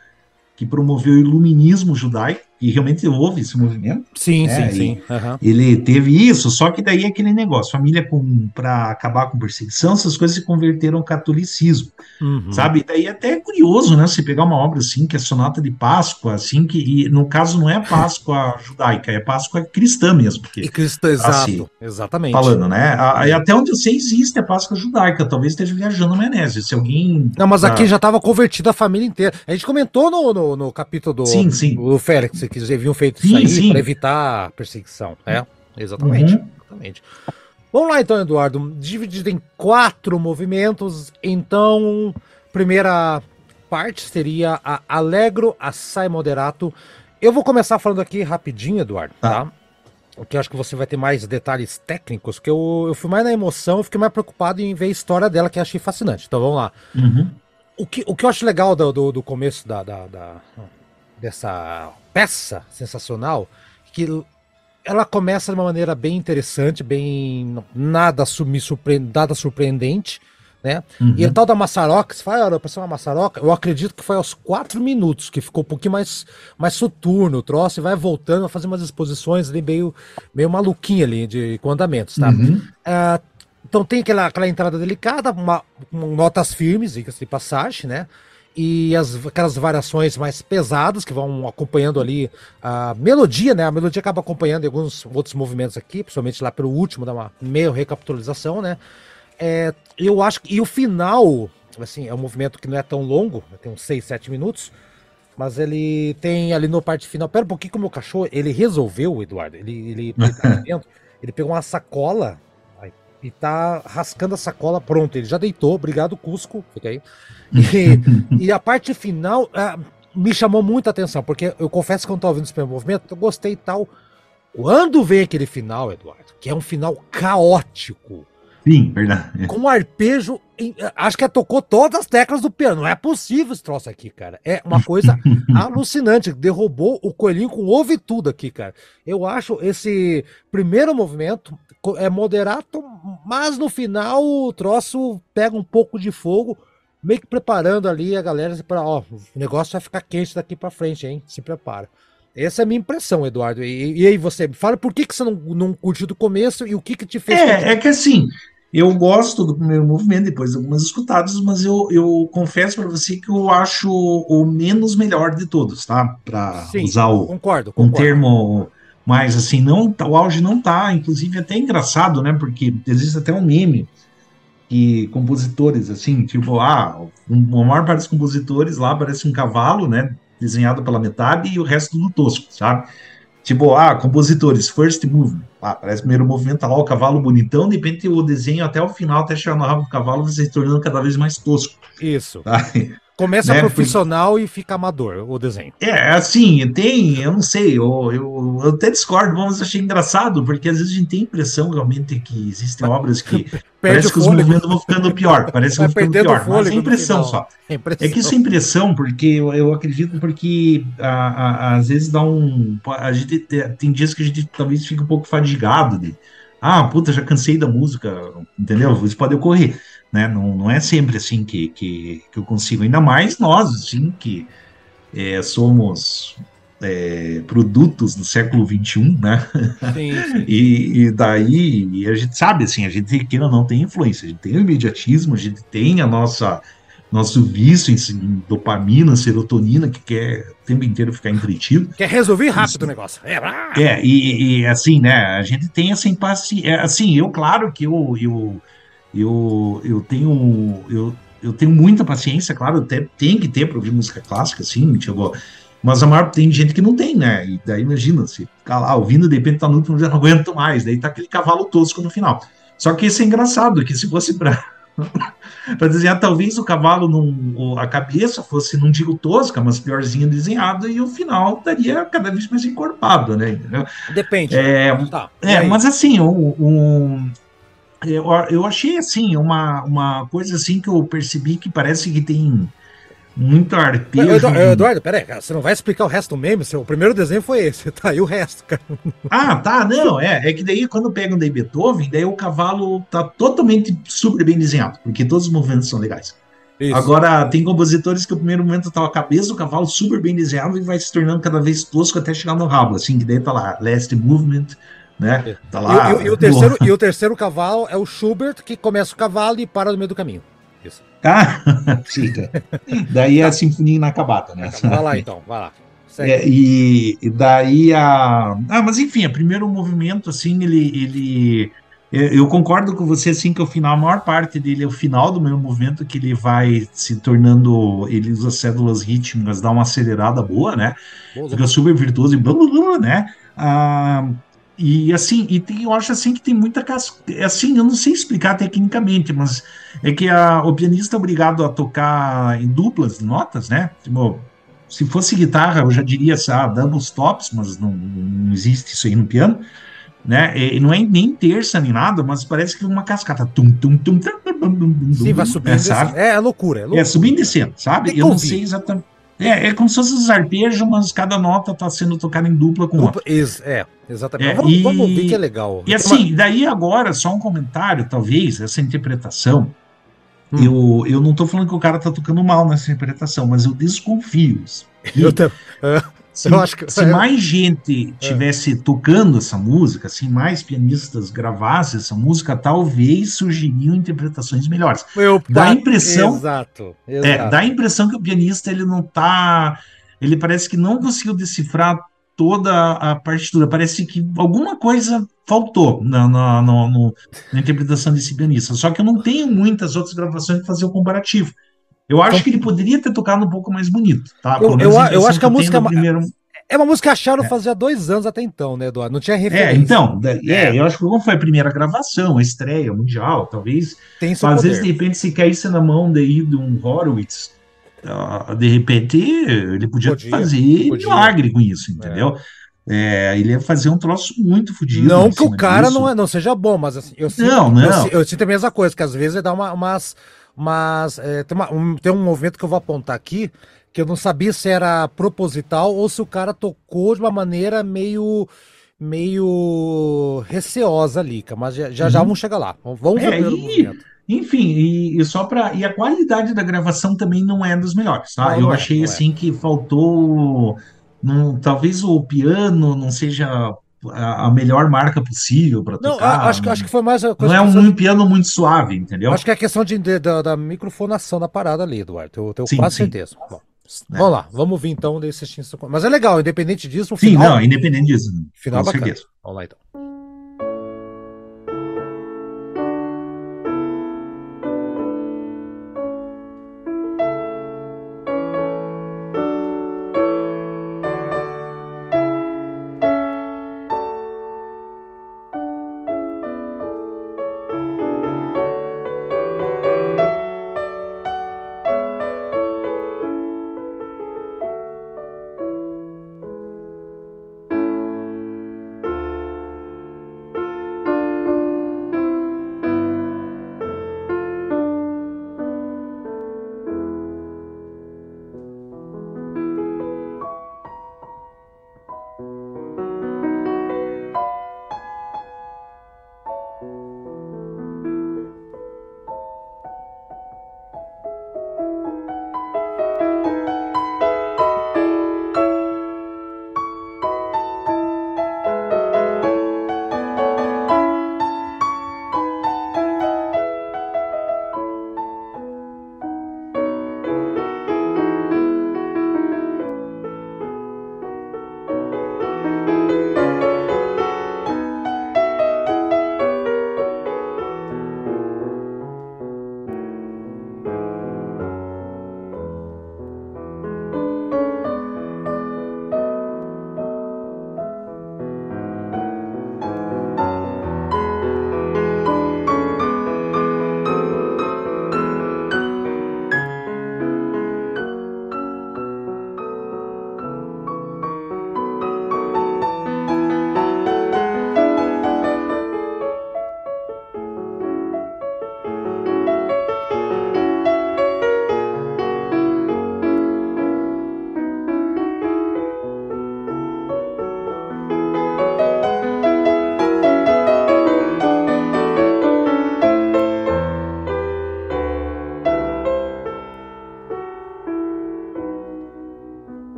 que promoveu o iluminismo judaico, e realmente houve esse movimento. Sim, né? sim, sim. Uhum. Ele teve isso, só que daí aquele negócio, família para acabar com perseguição, essas coisas se converteram ao catolicismo, uhum. sabe? Daí até é curioso, né? Você pegar uma obra assim, que é Sonata de Páscoa, assim, que no caso não é Páscoa judaica, é Páscoa cristã mesmo. Porque, e cristã, exato, assim, exatamente. Falando, né? A, até onde eu sei existe a Páscoa judaica, talvez esteja viajando Menésio, se alguém... Não, mas aqui já estava convertida a família inteira. A gente comentou no, no, no capítulo do, sim, sim. do Félix, que eles haviam feito sim, isso aí para evitar perseguição. É, exatamente, uhum. exatamente. Vamos lá então, Eduardo. Dividido em quatro movimentos. Então, primeira parte seria a Allegro Assai Moderato. Eu vou começar falando aqui rapidinho, Eduardo, tá? tá? Porque eu acho que você vai ter mais detalhes técnicos, porque eu, eu fui mais na emoção, fiquei mais preocupado em ver a história dela, que eu achei fascinante. Então vamos lá. Uhum. O, que, o que eu acho legal do, do, do começo da, da, da, dessa peça sensacional que ela começa de uma maneira bem interessante, bem nada me surpreende, nada surpreendente, né? Uhum. E a tal da maçaroca, você fala, ah, uma maçaroca, eu acredito que foi aos quatro minutos, que ficou um pouquinho mais, mais soturno o troço, e vai voltando a fazer umas exposições ali meio, meio maluquinha ali de com andamentos, tá? Uhum. Uh, então tem aquela, aquela entrada delicada, uma, uma notas firmes, de passagem, né? E as, aquelas variações mais pesadas que vão acompanhando ali a melodia, né? A melodia acaba acompanhando alguns outros movimentos aqui, principalmente lá pelo último, dá uma meio recapitalização, né? É, eu acho que. E o final, assim, é um movimento que não é tão longo, tem uns 6, 7 minutos. Mas ele tem ali no parte final. Pera um pouquinho que o meu cachorro, ele resolveu, Eduardo. Ele, ele, ele, dentro, ele pegou uma sacola e tá rascando a sacola, pronto. Ele já deitou, obrigado, Cusco. Fica aí. E, e a parte final uh, me chamou muita atenção, porque eu confesso que eu não tô ouvindo esse primeiro movimento, eu gostei e tal. Quando vem aquele final, Eduardo, que é um final caótico, Sim, verdade. Com arpejo, acho que tocou todas as teclas do piano. Não é possível esse troço aqui, cara. É uma coisa alucinante. Derrubou o coelhinho com ovo e tudo aqui, cara. Eu acho esse primeiro movimento é moderato, mas no final o troço pega um pouco de fogo, meio que preparando ali a galera para, ó, o negócio vai ficar quente daqui para frente, hein? Se prepara. Essa é a minha impressão, Eduardo. E, e aí você, fala por que, que você não, não curtiu do começo e o que que te fez... É, é que assim, eu gosto do primeiro movimento, depois de algumas escutadas, mas eu, eu confesso para você que eu acho o menos melhor de todos, tá? Para usar o, concordo, concordo. um termo mais assim, não, o auge não tá, inclusive é até engraçado, né? Porque existe até um meme que compositores, assim, tipo, ah, um, a maior parte dos compositores lá parece um cavalo, né? Desenhado pela metade e o resto tudo tosco, sabe? Tipo, ah, compositores, first movement. Ah, parece o primeiro movimento, tá lá o cavalo bonitão, de repente o desenho até o final, até chegar no rabo do cavalo, vai se tornando cada vez mais tosco. Isso. Tá? Começa né? profissional e fica amador o desenho. É, assim, tem, eu não sei, eu, eu, eu até discordo, mas achei engraçado, porque às vezes a gente tem a impressão realmente que existem obras que parece que os movimentos vão ficando pior, parece que vão ficando pior, mas é impressão só. É, impressão. é que isso é impressão, porque eu, eu acredito porque a, a, às vezes dá um. A gente tem dias que a gente talvez fica um pouco fadigado de. Ah, puta, já cansei da música, entendeu? Isso pode ocorrer. Né? Não, não é sempre assim que, que, que eu consigo, ainda mais nós, assim, que é, somos é, produtos do século XXI, né? Sim, sim. E, e, daí e a gente sabe assim, a gente que não tem influência, a gente tem o imediatismo, a gente tem a nossa nosso vício em, dopamina, serotonina, que quer o tempo inteiro ficar entretido. Quer resolver rápido Isso. o negócio. É, é e, e, assim, né, a gente tem essa impaciência. É, assim, eu, claro que eu, eu eu, eu tenho eu, eu tenho muita paciência, claro, até tem que ter para ouvir música clássica, assim, tipo, mas a maior tem gente que não tem, né? E daí imagina, se ficar lá ouvindo, de repente tá no último, já não aguento mais, daí tá aquele cavalo tosco no final. Só que isso é engraçado, que se fosse para para desenhar, talvez o cavalo, não, a cabeça fosse, não digo tosca, mas piorzinha desenhada, e o final estaria cada vez mais encorpado, né? Depende. É, tá. é mas assim, o, eu, eu achei assim uma, uma coisa assim que eu percebi que parece que tem muito arpejo. Eduardo, Eduardo peraí, você não vai explicar o resto do meme? Seu, o primeiro desenho foi esse, tá? aí o resto, cara. Ah, tá, não, é. É que daí quando pegam daí Beethoven, daí o cavalo tá totalmente super bem desenhado, porque todos os movimentos são legais. Isso. Agora, tem compositores que o primeiro momento tá a cabeça do cavalo super bem desenhado e vai se tornando cada vez tosco até chegar no rabo, assim, que daí tá lá, last movement, né? É. Tá lá. E, e, e, o terceiro, e o terceiro cavalo é o Schubert, que começa o cavalo e para no meio do caminho. Isso. Ah, fica. Daí é a sinfonia inacabada, né? Vai lá então, vai lá. É, e, e, daí a. Ah, mas enfim, o primeiro movimento, assim, ele. ele eu concordo com você, assim, que o final, a maior parte dele é o final do meu movimento, que ele vai se tornando. Ele usa cédulas rítmicas, dá uma acelerada boa, né? Boa, Fica super virtuoso e blá blá blá, né? Ah, e assim, e tem, eu acho assim que tem muita assim, eu não sei explicar tecnicamente, mas é que a, o pianista é obrigado a tocar em duplas notas, né? Tipo, se fosse guitarra, eu já diria ah, double stops, mas não, não existe isso aí no piano, né? E não é nem terça nem nada, mas parece que uma cascata. Tum, tum, tum, tum, tum, tum, tum, Sim, vai subindo. É, sabe? É, é loucura, é loucura. É subindo e descendo, sabe? Eu não sei exatamente. É, é como se fosse os arpejos, mas cada nota está sendo tocada em dupla com dupla, outra. É, exatamente. É, vamos, e, vamos ouvir que é legal. E assim, uma... daí agora, só um comentário, talvez, essa interpretação. hum. eu, eu não estou falando que o cara está tocando mal nessa interpretação, mas eu desconfio. Eu, uh, se, que, se mais gente tivesse é. tocando essa música, se mais pianistas gravassem essa música, talvez surgiriam interpretações melhores. Eu, dá a impressão, exato, exato. É, dá a impressão que o pianista ele não está, ele parece que não conseguiu decifrar toda a partitura. Parece que alguma coisa faltou na, na, na, na interpretação desse pianista. Só que eu não tenho muitas outras gravações para fazer o comparativo. Eu acho então, que ele poderia ter tocado um pouco mais bonito, tá? Eu, eu, eu, acho que a música. Primeiro... É uma música que acharam é. fazia dois anos até então, né, Eduardo? Não tinha é, referência. É, então, é, eu acho que como foi a primeira gravação, a estreia mundial, talvez. Tem seu às poder. vezes, de repente, se caísse na mão daí de um Horowitz, uh, de repente, ele podia, podia fazer podia. milagre com isso, entendeu? É. é. ele ia fazer um troço muito fodido. Não que o cara não, é, não seja bom, mas assim, eu sinto, não, não. Eu, eu sinto a mesma coisa, que às vezes ele dá uma, umas mas é, tem, uma, um, tem um movimento que eu vou apontar aqui, que eu não sabia se era proposital ou se o cara tocou de uma maneira meio meio receosa ali, mas já já, uhum. já vamos chegar lá. Vamos ver é, o movimento. Enfim, e, e, só para e a qualidade da gravação também não é dos melhores, tá? Não, eu não é, achei é, assim que faltou, não, talvez o piano não seja a, melhor marca possível para tocar. Não, acho, que, acho que foi mais a coisa. Não é um, piano muito suave, entendeu? Acho que é questão de, de, da, da, microfonação da parada ali, Eduardo. Eu tenho sim, quase sim. certeza. Bom, é. Vamos lá, vamos vir então desse Mas é legal, independente disso. Sim, final, não, independente disso. Final bacana. certeza. Vamos lá então.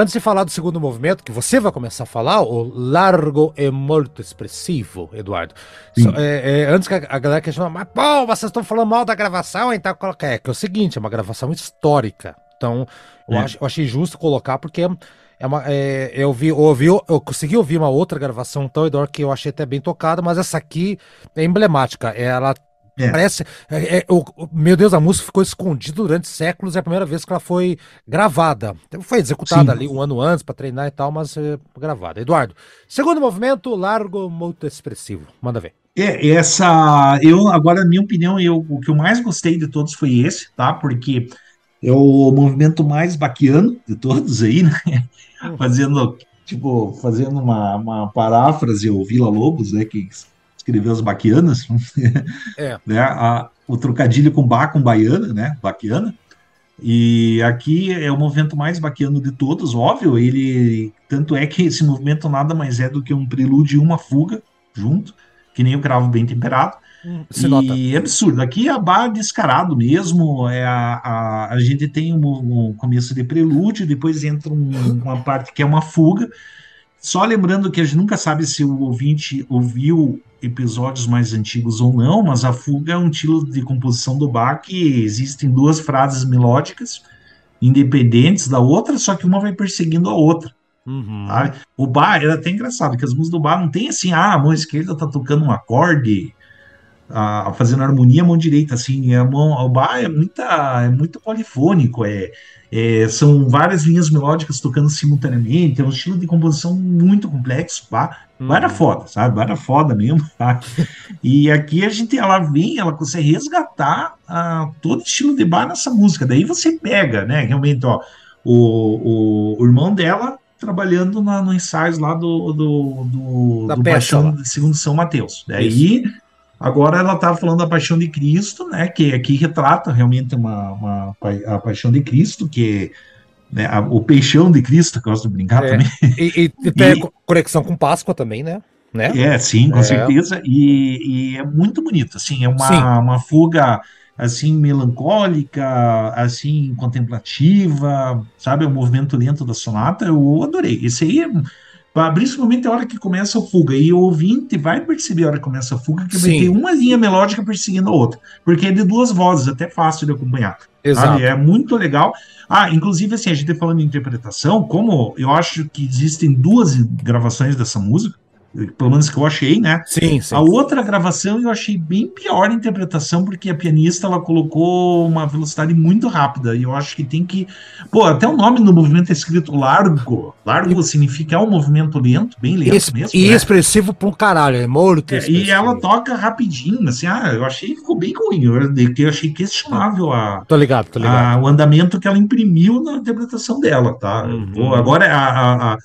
Antes de falar do segundo movimento, que você vai começar a falar, o largo e molto expressivo, Eduardo. So, é, é, antes que a, a galera questione, mas pô, vocês estão falando mal da gravação, então coloca. É que é o seguinte, é uma gravação histórica. Então, eu, É. acho, eu achei justo colocar, porque é uma, é, eu, vi, eu, ouvi, eu consegui ouvir uma outra gravação tão Eduardo, que eu achei até bem tocada, mas essa aqui é emblemática. Ela É. parece. é, é, o- meu Deus, a música ficou escondida durante séculos, é a primeira vez que ela foi gravada. Então, Foi executada Sim. ali um ano antes para treinar e tal, mas é, gravada. Eduardo, segundo movimento, largo, muito expressivo. Manda ver. É, essa. Eu, agora, na minha opinião, eu, o que eu mais gostei de todos foi esse, tá? Porque é o movimento mais baquiano de todos aí, né? Uhum. Fazendo, tipo, fazendo uma, uma paráfrase ao Vila Lobos, né? Que escreveu as baquianas, É. né? A, o trocadilho com ba com baiana, né? Baquiana. E aqui é o movimento mais baquiano de todos, óbvio. Ele tanto é que esse movimento nada mais é do que um prelúdio e uma fuga junto, que nem o cravo bem temperado. Se e nota. é absurdo. Aqui é a bar descarado mesmo. É a, a, a gente tem um, um começo de prelúdio, depois entra um- uma parte que é uma fuga. Só lembrando que a gente nunca sabe se o ouvinte ouviu episódios mais antigos ou não, mas a fuga é um estilo de composição do Bach que existem duas frases melódicas independentes da outra, só que uma vai perseguindo a outra. Uhum. Sabe? O bar era até engraçado, que as músicas do bar não tem assim, ah, a mão esquerda tá tocando um acorde, ah, fazendo harmonia, a mão direita, assim, a mão, o bar é, muita, é muito polifônico, é, é, são várias linhas melódicas tocando simultaneamente, é um estilo de composição muito complexo, pá. Era Uhum. foda, sabe? Era foda mesmo, tá? E aqui a gente, ela vem, ela consegue resgatar ah, todo estilo de bar nessa música. Daí você pega, né? Realmente, ó, o, o, o irmão dela trabalhando na, no ensaios lá do, do, do, Da do lá. de segundo São Mateus. Daí, agora ela tá falando da Paixão de Cristo, né? Que aqui retrata realmente uma, uma, a Paixão de Cristo, que né, a- o peixão de Cristo, que eu gosto de brincar É. também. E, e, e tem E- co- conexão com Páscoa também, né? né? É, sim, com É. certeza. E, e é muito bonito, assim, é Sim. uma, uma fuga assim melancólica, assim contemplativa, sabe, o movimento lento da sonata, eu adorei. Esse aí, é, principalmente a hora que começa a fuga, e o ouvinte vai perceber a hora que começa a fuga que vai Sim. ter uma linha melódica perseguindo a outra, porque é de duas vozes, até fácil de acompanhar. Exato. Sabe? É muito legal. Ah, inclusive, assim, a gente falando em interpretação, como eu acho que existem duas gravações dessa música, pelo menos que eu achei, né? Sim, sim. A outra gravação eu achei bem pior a interpretação, porque a pianista ela colocou uma velocidade muito rápida. E eu acho que tem que. Pô, até o nome do movimento é escrito largo. Largo significa é um movimento lento, bem lento mesmo. e né? expressivo pra um caralho, é muito É, e ela toca rapidinho, assim, ah, eu achei que ficou bem ruim. Eu, eu achei questionável a, Tô ligado, tô ligado. a- o andamento que ela imprimiu na interpretação dela, tá? Uhum. Pô, agora a, a- a- a-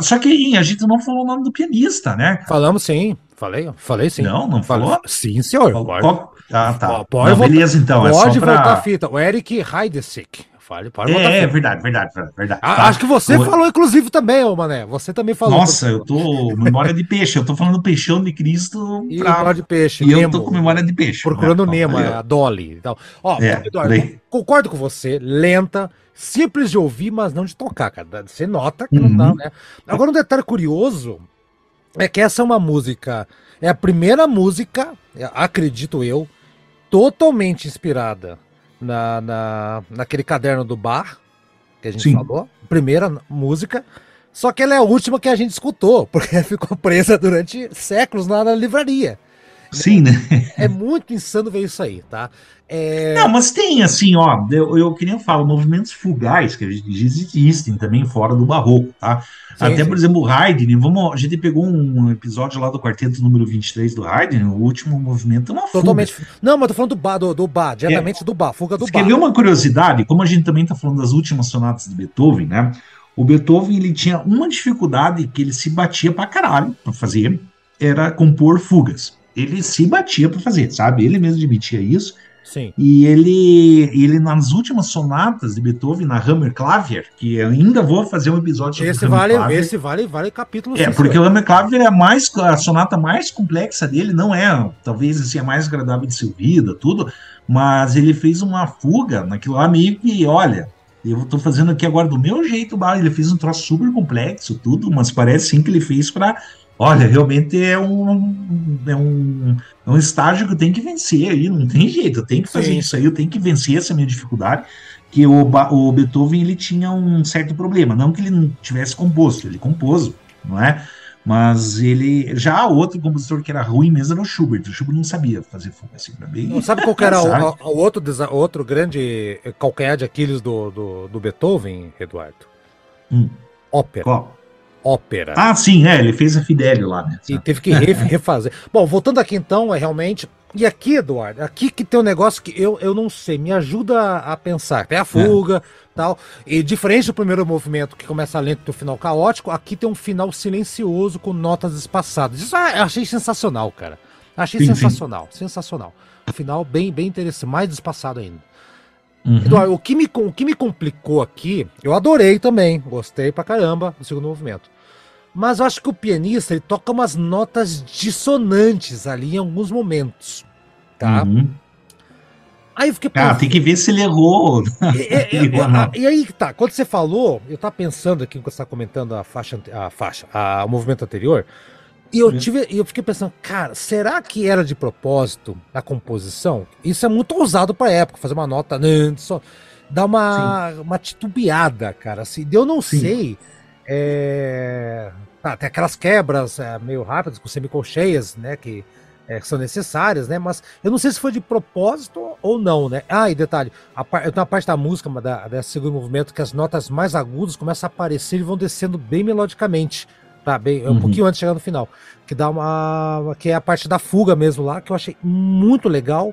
só que a gente não falou o nome do pianista, né? Falamos sim. Falei, falei sim. Não, não falou? Sim, senhor. Qual- Pode, Ah, tá. Pode- Não, voltar- beleza, então. é pode só pra... voltar a fita. O Eric Heidesick. Fale, pode É, é verdade, verdade, verdade. Ah. Acho que você O- falou, inclusive, também, ô Mané. Você também falou. Nossa, eu tô. Memória de peixe. Eu tô falando peixão de Cristo E pra... memória de peixe. E eu Nemo. tô com memória de peixe. Procurando né? Nemo, Então, é, a Dolly e tal. Ó, É, Eduardo, concordo com você, lenta, simples de ouvir, mas não de tocar, cara. Você nota que Uhum. não dá, né? Agora, um detalhe curioso é que essa é uma música, é a primeira música, é, acredito eu, totalmente inspirada na, na, naquele caderno do bar, que a gente Sim. falou. Primeira música. Só que ela é a última que a gente escutou, porque ficou presa durante séculos lá na livraria. Sim, né? É muito insano ver isso aí, tá? É, Não, mas tem assim, ó, eu, eu que nem eu falo, movimentos fugais que existem também fora do barroco, tá? Sim, Até, sim. por exemplo, o Haydn, vamos, a gente pegou um episódio lá do quarteto número 23 do Haydn, o último movimento é uma fuga. totalmente. Não, mas eu tô falando do bar, do, do bar, diretamente do bar, fuga do bar. quer ver uma curiosidade? Como a gente também está falando das últimas sonatas de Beethoven, né? O Beethoven ele tinha uma dificuldade que ele se batia pra caralho pra fazer, era compor fugas. Ele se batia pra fazer, sabe? Ele mesmo admitia isso. Sim. E ele, ele nas últimas sonatas de Beethoven, na Hammerklavier, que eu ainda vou fazer um episódio sobre Esse vale, esse vale, vale capítulo. É, porque o Hammerklavier é a mais a sonata mais complexa dele, não é, talvez assim, a mais agradável de ser ouvida, tudo, mas ele fez uma fuga naquilo lá meio que, olha, Eu tô fazendo aqui agora do meu jeito, ele fez um troço super complexo, tudo, mas parece sim que ele fez para Olha, realmente é um, é um, é um estágio que eu tenho que vencer aí, não tem jeito, eu tenho que fazer Sim. isso aí, eu tenho que vencer essa minha dificuldade, que o, o Beethoven ele tinha um certo problema, não que ele não tivesse composto, ele compôs, não é? Mas ele. Já outro compositor que era ruim mesmo era o Schubert. O Schubert não sabia fazer fuga assim pra bem. Não, sabe qual era o, o, outro, outro grande calcanhar de Aquiles do, do, do Beethoven, Eduardo? Hum. Ópera. Qual? Ópera. Ah, sim, é, ele fez a Fidelio lá, né? E teve que refazer. Bom, voltando aqui então, é realmente. E aqui, Eduardo, aqui que tem um negócio que eu, eu não sei, me ajuda a pensar. Tem a fuga, é. tal. E diferente do primeiro movimento, que começa lento e o final caótico, aqui tem um final silencioso com notas espaçadas. Isso eu achei sensacional, cara. Achei sim, sensacional, sim. sensacional. Final bem, bem interessante, mais espaçado ainda. Uhum. Eduardo, o que, me, o que me complicou aqui, eu adorei também, gostei pra caramba do segundo movimento. Mas eu acho que o pianista ele toca umas notas dissonantes ali em alguns momentos, tá? Uhum. Aí eu fiquei Ah, tem que ver se ele errou. E, e, e, e, aí tá, quando você falou, eu tava pensando aqui quando você tá comentando a faixa, a faixa, a, o movimento anterior, e eu tive, eu fiquei pensando, cara, será que era de propósito a composição? Isso é muito ousado para época, fazer uma nota, né, só dá uma, uma titubeada, cara. Assim, eu não Sim. sei. É, Tá, tem aquelas quebras é, meio rápidas, com semicolcheias, né? Que, é, que são necessárias, né? Mas eu não sei se foi de propósito ou não, né? Ah, e detalhe, a, eu tenho uma parte da música, da, desse segundo movimento, que as notas mais agudas começam a aparecer e vão descendo bem melodicamente. Tá, bem, um uhum. pouquinho antes de chegar no final. Que dá uma. que é a parte da fuga mesmo lá, que eu achei muito legal.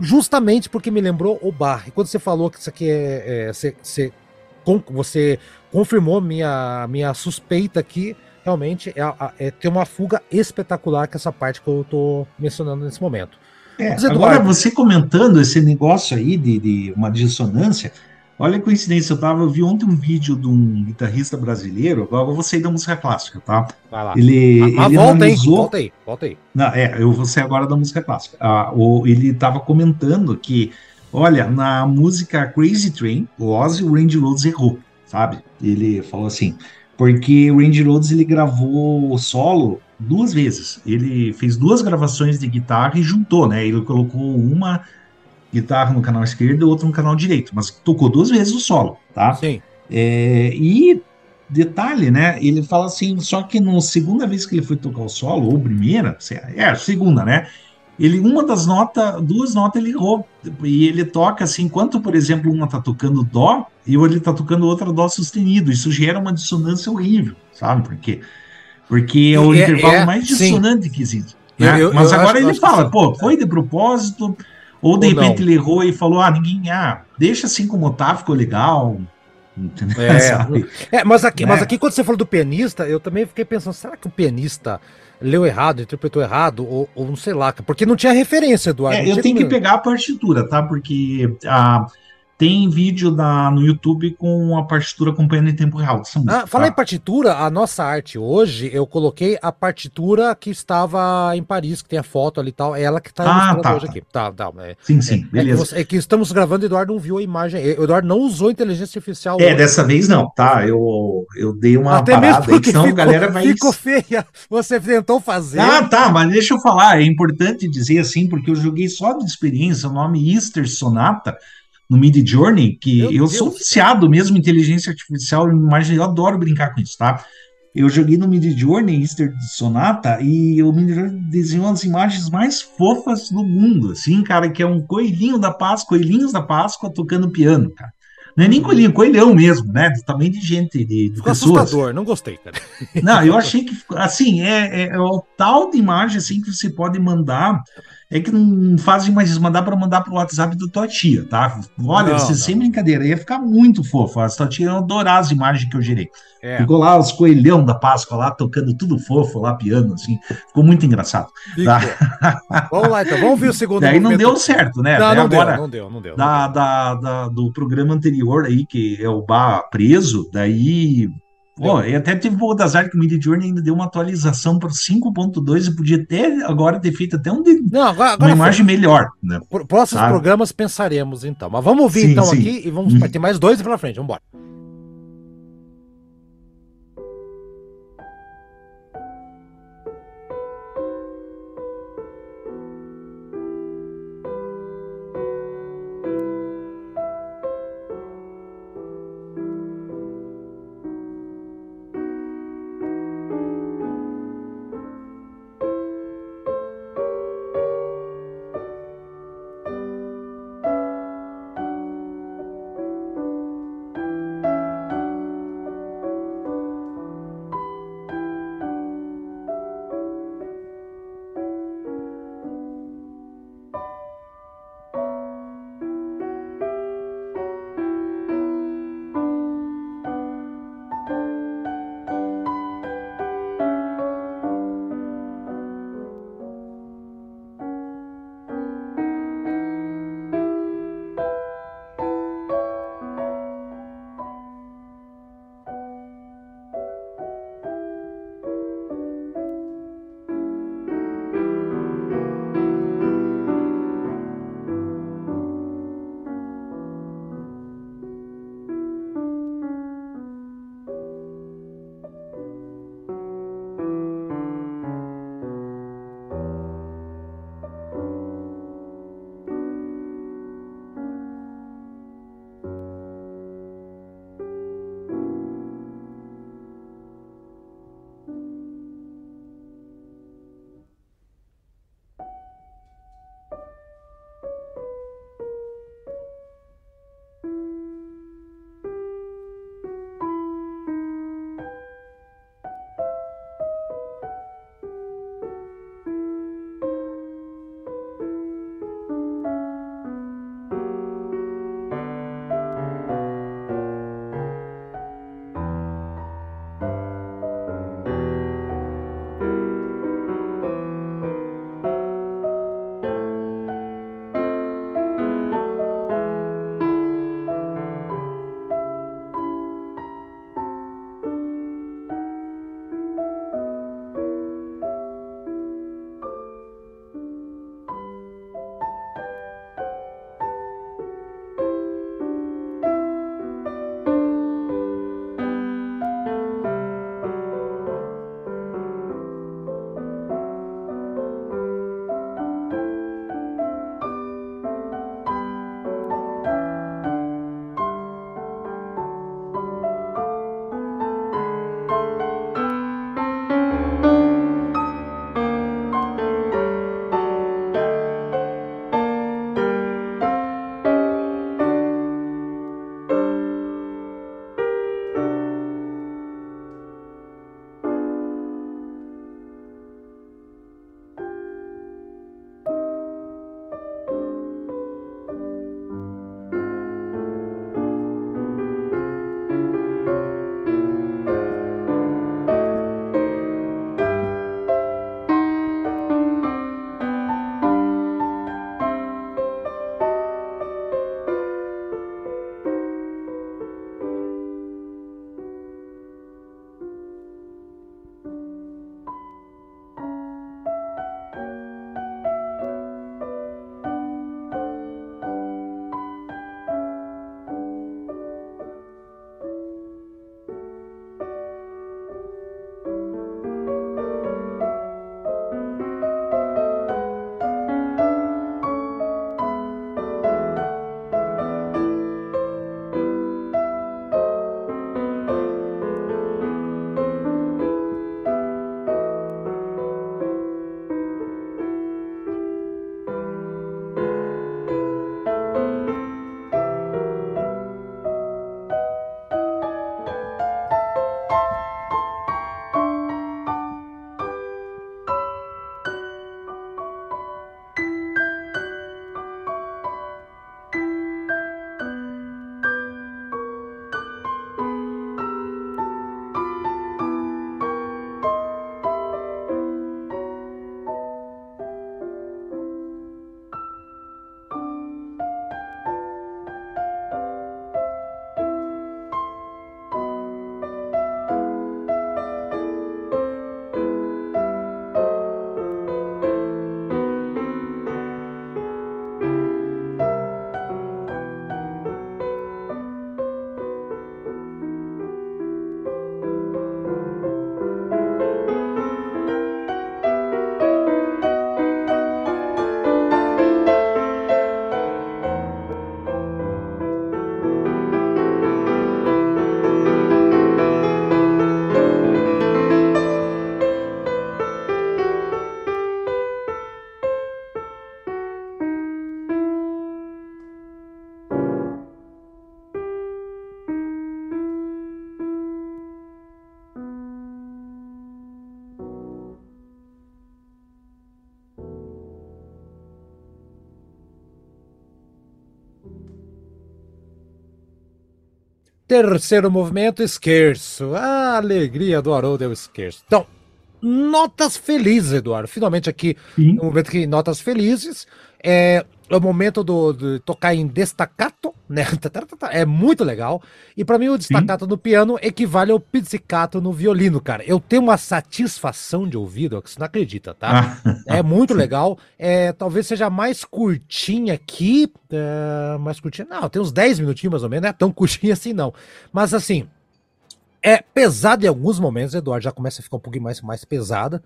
Justamente porque me lembrou o bar. E quando você falou que isso aqui é. é você, você, você confirmou minha, minha suspeita aqui. Realmente é, é ter uma fuga espetacular que essa parte que eu estou mencionando nesse momento. É, Mas, Eduardo, agora, você comentando esse negócio aí de, de uma dissonância, olha a coincidência, eu, tava, eu vi ontem um vídeo de um guitarrista brasileiro, agora eu vou sair da música clássica, tá? Vai lá. Ele, ah, ele volta analisou... aí, volta aí, volta aí. Não, é, eu vou sair agora da música clássica. Ah, o, ele estava comentando que, olha, na música Crazy Train, o Ozzy, o Randy Rhodes errou sabe? Ele falou assim, porque o Randy Rhodes ele gravou o solo duas vezes. Ele fez duas gravações de guitarra e juntou, né? Ele colocou uma guitarra no canal esquerdo e outra no canal direito, mas tocou duas vezes o solo, tá? Sim. É, e detalhe, né? Ele fala assim, só que na segunda vez que ele foi tocar o solo, ou primeira, é a segunda, né? Ele uma das notas, duas notas ele errou. E ele toca assim, enquanto, por exemplo, uma tá tocando dó e ele tá tocando outra dó sustenido. Isso gera uma dissonância horrível, sabe por quê? Porque é o é, intervalo é, mais dissonante sim. que existe. Né? Eu, eu, Mas eu agora acho, ele fala, pô, foi de propósito, ou de ou repente não. ele errou e falou, ah, ninguém, ah, deixa assim como tá, ficou legal. É, é, mas aqui, mas né? aqui quando você falou do pianista, eu também fiquei pensando, será que o pianista leu errado, interpretou errado, ou, ou não sei lá, porque não tinha referência, Eduardo. É, eu tenho que pegar a partitura, tá? Porque a. Tem vídeo da, no YouTube com a partitura acompanhando em tempo real. Música, ah, fala em partitura, a nossa arte hoje, eu coloquei a partitura que estava em Paris, que tem a foto ali e tal, é ela que está ah, tá, hoje tá. aqui. Tá, tá, é, sim, sim, é, beleza. É que, você, é que, estamos gravando, o Eduardo não viu a imagem. O Eduardo não usou inteligência artificial. É, hoje. dessa vez não, tá? Eu, eu dei uma Até parada mesmo porque senão ficou, a galera vai... Ficou feia, você tentou fazer. Ah, tá, mas deixa eu falar, é importante dizer assim, porque eu joguei só de experiência o nome Easter Sonata, no Mid Journey, que Meu eu Deus sou viciado mesmo em inteligência artificial, imagem, eu adoro brincar com isso, tá? Eu joguei no Mid Journey Easter Sonata e o Mid Journey desenhou as imagens mais fofas do mundo, assim, cara, que é um coelhinho da Páscoa, coelhinhos da Páscoa tocando piano, cara. Não é nem coelhinho, coelhão mesmo, né? Tamanho de gente, de, de Ficou pessoas. assustador, não gostei, cara. Não, eu achei que, assim, é, é, é o tal de imagem, assim, que você pode mandar é que não fazem mais isso, mandar para mandar para o WhatsApp da tua tia, tá? Olha, não, você, não. sem brincadeira, ia ficar muito fofo. A tua tia ia adorar as imagens que eu gerei. É. Ficou lá os coelhão da Páscoa lá, tocando tudo fofo, lá piano, assim. Ficou muito engraçado. Tá? Vamos lá, então. Vamos ver o segundo Daí não deu certo, né? Não, não, agora, deu, não deu, não deu. Da, da, da, do programa anterior aí, que é o Bar preso, daí Pô, e até teve um pouco das artes que o Mid Journey ainda deu uma atualização para 5.2 e podia até agora ter feito até um de, Não, agora, uma agora imagem melhor, né? Por- Próximos Sabe? programas pensaremos então. Mas vamos ouvir Sim, então sim. aqui e vamos. Vai ter mais dois pela frente. Vamos embora. Terceiro movimento, esquerço. A alegria do Haroldo é o esquerço. Então, notas felizes, Eduardo. Finalmente aqui, Sim. no momento que notas felizes. É, é o momento do, de tocar em destacato, né? É muito legal. E para mim o destacato Sim. no piano equivale ao pizzicato no violino, cara. Eu tenho uma satisfação de ouvido, que você não acredita, tá? Ah. é muito legal. É, talvez seja mais curtinha aqui. É, mais curtinha. Não, tem uns 10 minutinhos mais ou menos, não é tão curtinha assim, não. Mas assim, é pesado em alguns momentos, Eduardo, já começa a ficar um pouquinho mais, mais pesada.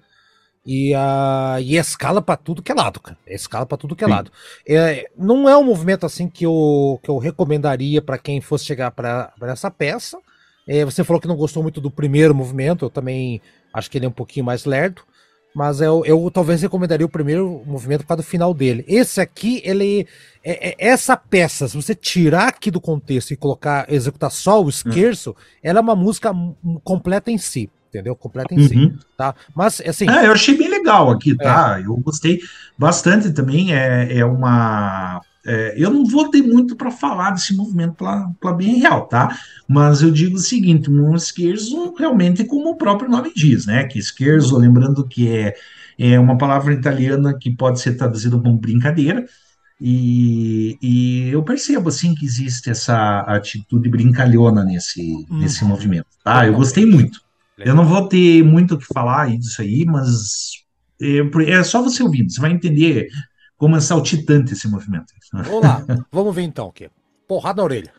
E, uh, e escala para tudo que é lado, cara. Escala para tudo que é Sim. lado. É, não é um movimento assim que eu, que eu recomendaria para quem fosse chegar para essa peça. É, você falou que não gostou muito do primeiro movimento, eu também acho que ele é um pouquinho mais lerdo. Mas eu, eu talvez recomendaria o primeiro movimento por causa do final dele. Esse aqui, ele. É, é, essa peça, se você tirar aqui do contexto e colocar, executar só o esquerço, hum. ela é uma música completa em si entendeu? Completa em uhum. si, tá? Mas, assim... É, eu achei bem legal aqui, tá? É. Eu gostei bastante também, é, é uma... É, eu não vou ter muito para falar desse movimento para bem real, tá? Mas eu digo o seguinte, um esquerzo realmente como o próprio nome diz, né? Que esquerzo, lembrando que é, é uma palavra italiana que pode ser traduzida como brincadeira, e, e, eu percebo assim que existe essa atitude brincalhona nesse, hum. nesse movimento, tá? Eu gostei muito. Eu não vou ter muito o que falar disso aí, mas é, é só você ouvindo, você vai entender como é saltitante esse movimento. Vamos lá, vamos ver então aqui. Porrada na orelha.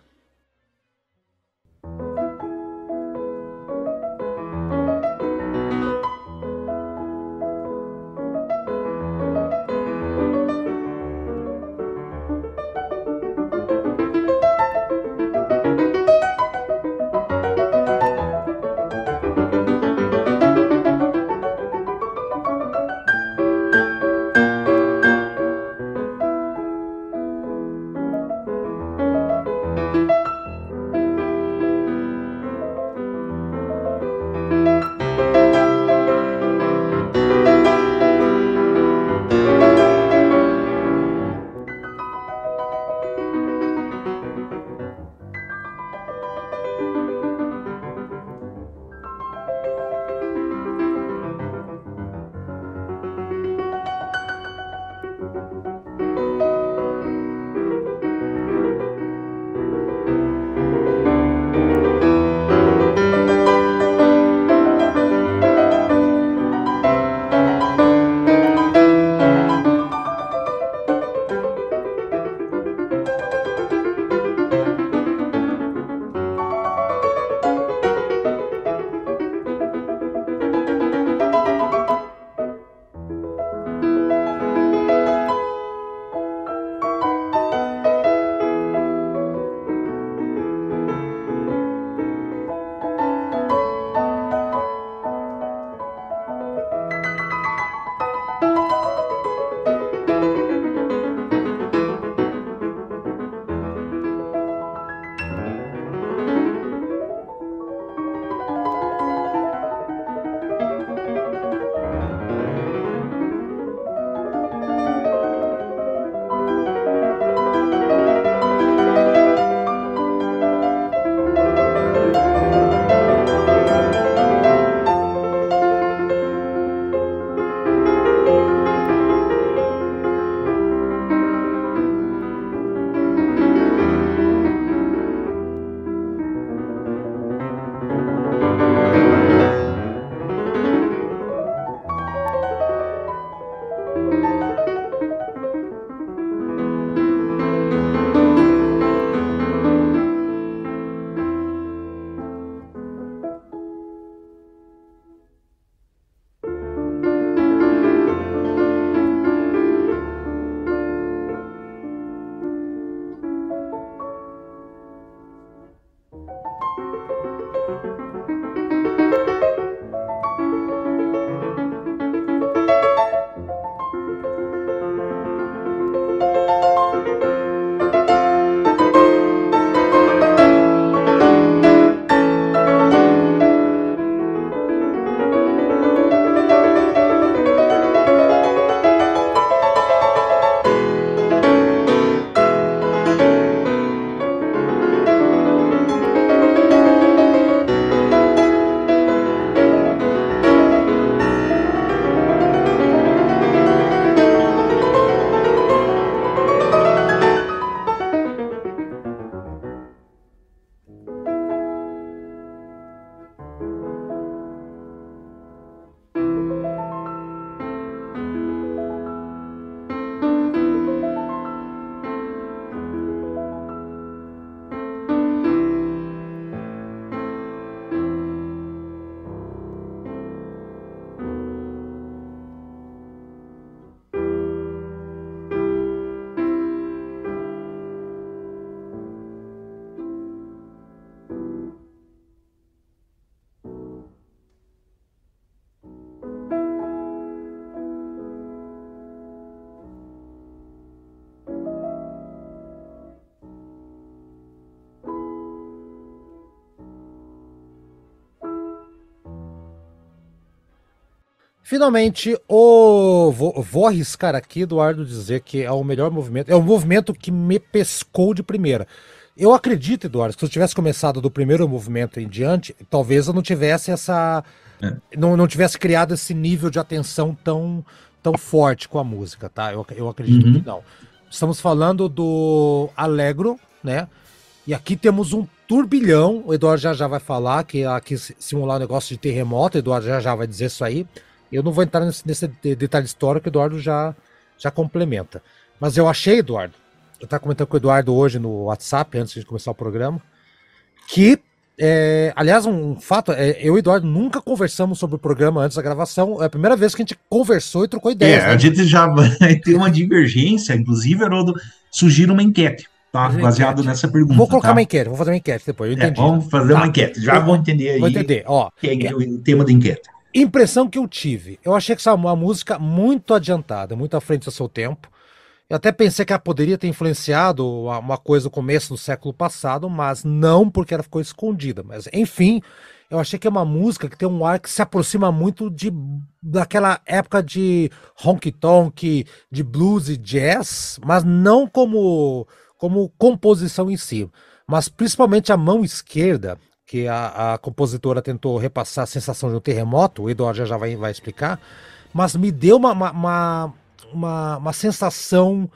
Finalmente, o... vou, vou arriscar aqui, Eduardo, dizer que é o melhor movimento. É o movimento que me pescou de primeira. Eu acredito, Eduardo, que se eu tivesse começado do primeiro movimento em diante, talvez eu não tivesse essa. É. Não, não tivesse criado esse nível de atenção tão, tão forte com a música, tá? Eu, eu acredito uhum. que não. Estamos falando do Alegro, né? E aqui temos um turbilhão. O Eduardo já já vai falar que aqui simular um negócio de terremoto. O Eduardo já já vai dizer isso aí. Eu não vou entrar nesse, nesse detalhe histórico, o Eduardo já, já complementa. Mas eu achei, Eduardo, eu estava comentando com o Eduardo hoje no WhatsApp, antes de começar o programa, que, é, aliás, um fato, é, eu e o Eduardo nunca conversamos sobre o programa antes da gravação, é a primeira vez que a gente conversou e trocou ideias. É, né? a gente já vai ter uma divergência, inclusive, Haroldo, surgir uma enquete. Tá, baseado enquete. nessa pergunta. Vou colocar tá? uma enquete, vou fazer uma enquete depois. Eu é, entendi. É, vamos fazer tá. uma enquete. Já vou entender aí. Vou entender. Ó, que é, é o tema da enquete. Impressão que eu tive. Eu achei que essa uma música muito adiantada, muito à frente do seu tempo. Eu até pensei que ela poderia ter influenciado uma coisa no começo do século passado, mas não porque ela ficou escondida. Mas, enfim, eu achei que é uma música que tem um ar que se aproxima muito de daquela época de honky tonk, de blues e jazz, mas não como como composição em si, mas principalmente a mão esquerda que a, a, compositora tentou repassar a sensação de um terremoto, o Eduardo já, já vai, vai explicar, mas me deu uma, uma, uma, uma sensação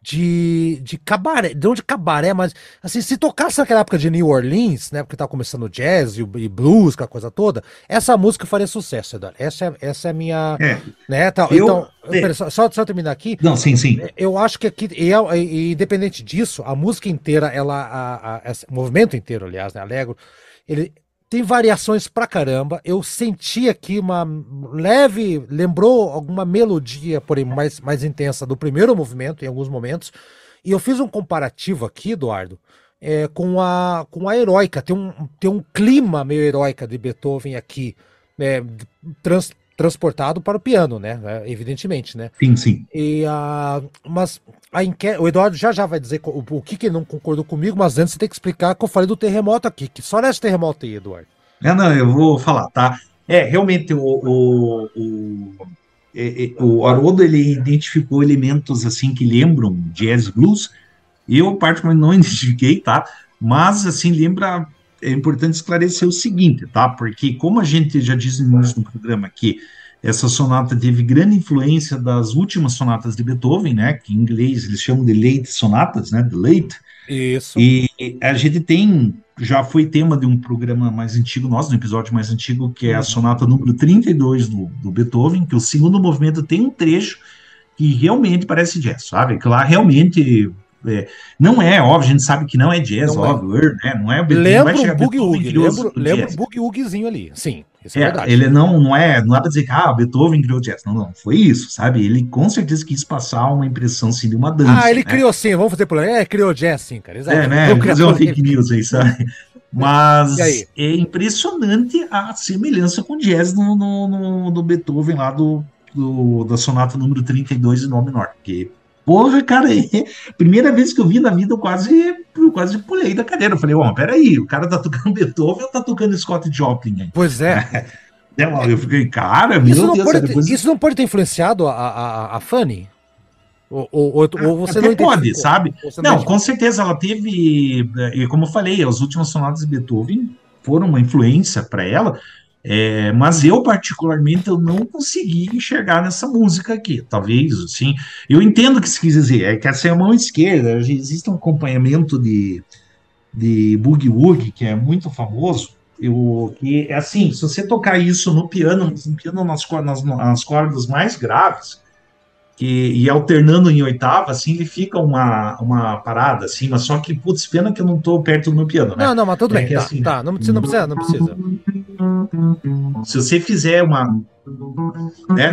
de, de cabaré, não de cabaré, mas assim, se tocasse naquela época de New Orleans, né, porque tava começando o jazz e, e blues, aquela coisa toda, essa música faria sucesso, Eduardo. Essa é, essa é a minha, é. né, tal, eu, então, é. só, só, só terminar aqui. Não, sim, sim. Eu acho que aqui, e, e, independente disso, a música inteira, ela, a, a, a, o movimento inteiro, aliás, né, Alegro, ele tem variações pra caramba. Eu senti aqui uma leve. Lembrou alguma melodia, porém mais, mais intensa, do primeiro movimento, em alguns momentos. E eu fiz um comparativo aqui, Eduardo, é, com, a, com a heróica. Tem um, tem um clima meio heróica de Beethoven aqui, é, trans, transportado para o piano, né? É, evidentemente, né? Sim, sim. E, uh, mas a enquete, o Eduardo já já vai dizer o, o que, que ele não concordou comigo, mas antes você tem que explicar que eu falei do terremoto aqui. Que só nesse terremoto aí, Eduardo. É, não, eu vou falar, tá? É, realmente o, o, o, o Haroldo ele identificou elementos assim que lembram jazz blues. Eu, particularmente, não identifiquei, tá? Mas, assim, lembra é importante esclarecer o seguinte, tá? Porque, como a gente já disse no início do programa aqui, essa sonata teve grande influência das últimas sonatas de Beethoven, né? Que em inglês eles chamam de late sonatas, né? De late. Isso. E a gente tem, já foi tema de um programa mais antigo nosso, de um episódio mais antigo, que é a sonata número 32 do, do Beethoven, que o segundo movimento tem um trecho que realmente parece jazz, sabe? Que lá realmente é, não é, óbvio, a gente sabe que não é jazz, não é. óbvio, é. né? Não é Lembra o Boogie Woogie, lembra, lembra o Boogie Woogiezinho ali, sim. Isso é, é verdade. Ele não, não é, não dá pra dizer que ah, Beethoven criou jazz. Não, não, foi isso, sabe? Ele com certeza quis passar uma impressão assim de uma dança. Ah, ele né? criou sim, vamos fazer por aí. É, criou jazz sim, cara. Exato. É, né? Vamos fazer uma fake news aí, sabe? Mas é impressionante a semelhança com jazz no, no, no, no Beethoven lá do, do, da sonata número 32 de Nó menor, porque Porra, cara, primeira vez que eu vi na vida, eu quase, eu quase pulei da cadeira. Eu falei, ó, oh, peraí, o cara tá tocando Beethoven ou tá tocando Scott Joplin aí? Pois é. eu fiquei, cara, isso meu Deus. Pode, depois... Isso não pode ter influenciado a, a, a Fanny? Ou, ou, ou você Até não pode, sabe? Não, não com certeza ela teve, e como eu falei, as últimas sonatas de Beethoven foram uma influência para ela, é, mas eu, particularmente, eu não consegui enxergar nessa música aqui. Talvez, assim. Eu entendo o que se quis dizer, é que essa é a mão esquerda, existe um acompanhamento de, de Boogie Woogie, que é muito famoso. Eu, que é assim, se você tocar isso no piano, no piano nas, nas, nas cordas mais graves, e, e, alternando em oitava, assim, ele fica uma, uma parada, assim, mas só que, putz, pena que eu não tô perto do meu piano, né? Não, não, mas tudo é bem, tá, assim, tá, não precisa, não precisa, não precisa. Se você fizer uma, né,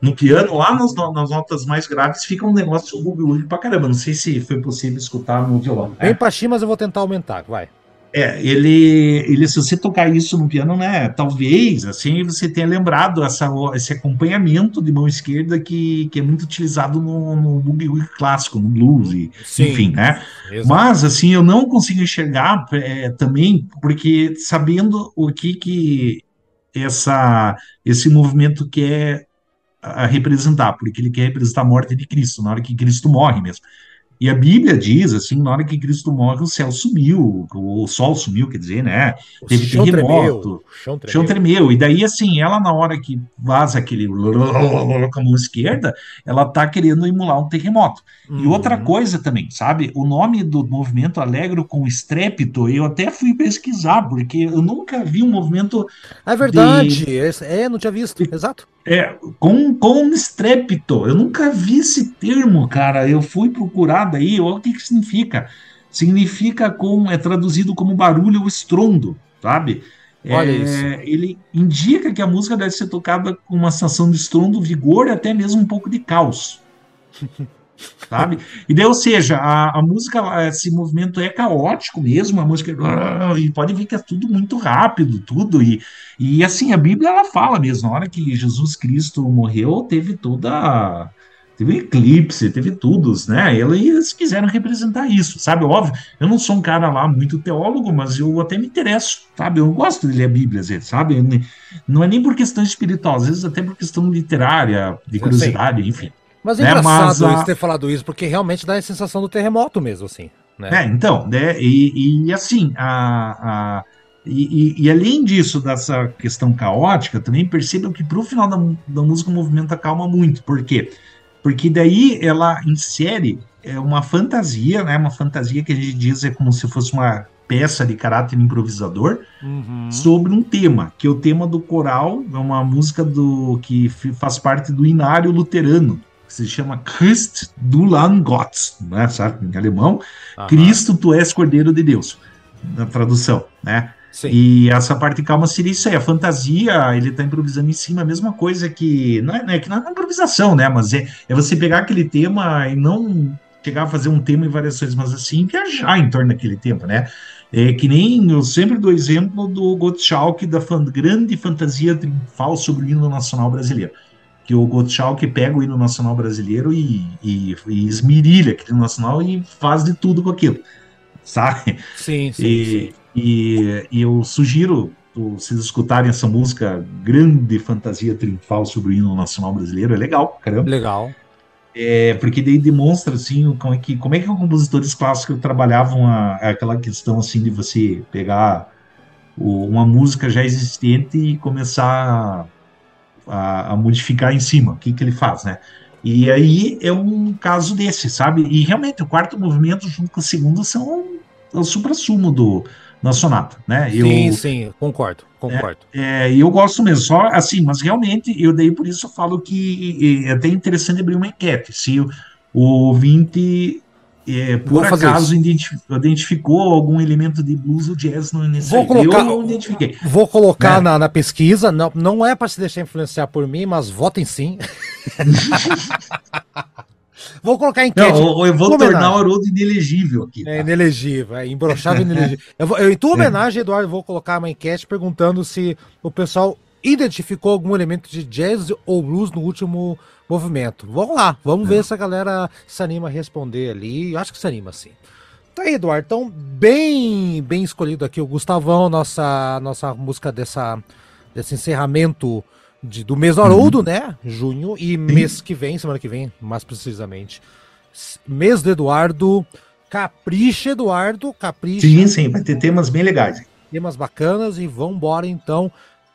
no piano, lá nas, nas notas mais graves, fica um negócio bugulho pra caramba, não sei se foi possível escutar no violão. Né? Bem pra mas eu vou tentar aumentar, vai. É, ele, ele, se você tocar isso no piano, né, talvez, assim, você tenha lembrado essa, esse acompanhamento de mão esquerda que, que é muito utilizado no, no boogie clássico, no blues, e, enfim, né? Exato. Mas, assim, eu não consigo enxergar é, também, porque sabendo o que que essa, esse movimento quer representar, porque ele quer representar a morte de Cristo, na hora que Cristo morre mesmo. E a Bíblia diz, assim, na hora que Cristo morre, o céu sumiu, o sol sumiu, quer dizer, né? O Teve chão terremoto, tremeu, o chão tremeu. chão tremeu. E daí, assim, ela, na hora que vaza aquele com a mão esquerda, ela tá querendo emular um terremoto. E outra Uhum. coisa também, sabe? O nome do movimento Alegro com Estrépito, eu até fui pesquisar, porque eu nunca vi um movimento É verdade, esse- é, não tinha visto, exato. é, com, com estrépito. Eu nunca vi esse termo, cara. Eu fui procurar daí, olha o que, que significa. Significa com, é traduzido como barulho ou estrondo, sabe? É, Olha isso. Ele indica que a música deve ser tocada com uma sensação de estrondo, vigor e até mesmo um pouco de caos. Sabe? E daí, ou seja, a, a música, esse movimento é caótico mesmo, a música, e pode ver que é tudo muito rápido, tudo, e, e assim, a Bíblia ela fala mesmo, na hora que Jesus Cristo morreu, teve toda. Teve um eclipse, teve tudo, né? Eles quiseram representar isso, sabe? Óbvio, eu não sou um cara lá muito teólogo, mas eu até me interesso, sabe? Eu gosto de ler a Bíblia, às vezes, sabe? Não é nem por questão espiritual, às vezes até por questão literária, de curiosidade, enfim. Mas é Né, engraçado mas a- ter falado isso, porque realmente dá a sensação do terremoto mesmo, assim. Né? É, então, né? E, e assim, a, a- e, e- e além disso, dessa questão caótica, também percebam que para o final da, da música o movimento acalma muito. Por quê? Porque daí ela insere é, uma fantasia, né? Uma fantasia que a gente diz é como se fosse uma peça de caráter improvisador Uhum. sobre um tema, que é o tema do coral, é uma música do que faz parte do inário luterano, que se chama Christ du Lamm Gottes, né, sabe, em alemão, Aham. Cristo, tu és Cordeiro de Deus, na tradução, né? Sim. E essa parte calma seria isso aí, a fantasia, ele tá improvisando em cima, a mesma coisa que, não é, não é que não é improvisação, né, mas é, é você pegar aquele tema e não chegar a fazer um tema em variações, mas assim, viajar em torno daquele tema, né? É que nem eu sempre dou exemplo do Gottschalk, da fan- grande fantasia triunfal sobre o hino nacional brasileiro. Que o Gottschalk pega o hino nacional brasileiro e, e, e esmirilha aquele hino nacional e faz de tudo com aquilo, sabe? Sim, sim, sim. E, e, eu sugiro vocês escutarem essa música, grande fantasia triunfal sobre o hino nacional brasileiro, é legal, caramba. Legal. É, porque daí demonstra assim como é que como é que os compositores clássicos trabalhavam a, aquela questão assim de você pegar o- uma música já existente e começar a, a modificar em cima. O que que ele faz, né? E aí é um caso desse, sabe? E realmente o quarto movimento junto com o segundo são o supra-sumo do da sonata, né? Eu, Sim, sim, concordo, concordo. é, e eu gosto mesmo, só assim, mas realmente eu daí por isso eu falo que é até interessante abrir uma enquete. Se o, o ouvinte, é, por acaso, identifi- identificou algum elemento de blues ou jazz no nesse Vou colocar- Eu não identifiquei. Vou colocar Né? na, na pesquisa, não, não é para se deixar influenciar por mim, mas votem sim. Vou colocar em Não, enquete. eu, eu vou tornar o Haroldo inelegível aqui. É tá? inelegível, é imbrochável e inelegível. Eu, vou- eu, em tua homenagem, Eduardo, vou colocar uma enquete perguntando se o pessoal identificou algum elemento de jazz ou blues no último movimento. Vamos lá, vamos ver se a galera se anima a responder ali. Eu acho que se anima sim. Tá aí, Eduardo. Então, bem, bem escolhido aqui o Gustavão, nossa, nossa música dessa, desse encerramento de- do mês do Haroldo, né? Junho e mês que vem, semana que vem, mais precisamente. Mês do Eduardo. Capricha, Eduardo. Capricha. Sim, sim, vai ter temas bem legais. Temas bacanas e vambora então.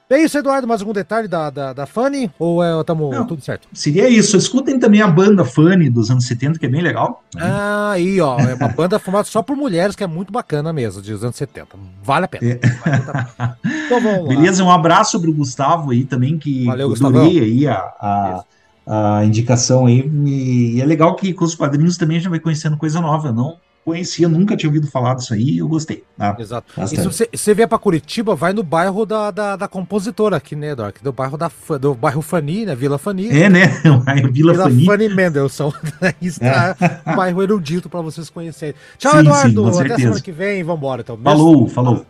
É isso, Eduardo. Mais algum detalhe da, da, da Fanny? Ou é, tamo Não. tudo certo? Seria isso. Escutem também a banda Fanny dos anos 70, que é bem legal. Ah, aí, ó. É uma banda formada só por mulheres, que é muito bacana mesmo, dos anos 70. Vale a pena. É. Vale a pena. Então vamos lá. Beleza, um abraço para o Gustavo aí também, que Valeu, adorei aí a, a, a indicação aí. E, é legal que com os padrinhos também a gente vai conhecendo coisa nova. Não conhecia, nunca tinha ouvido falar disso aí, eu gostei. tá? Exato. Bastante. E se você, você vier pra Curitiba, vai no bairro da, da, da compositora aqui, né, Eduardo? Do bairro da do bairro Fani, né? Vila Fani. É, né? Vila Vila Fani. Fanny Mendelssohn. Está um bairro erudito pra vocês conhecerem. Tchau, Sim, sim, Eduardo. com Até certeza. semana que vem. Vambora, então. Falou, falou.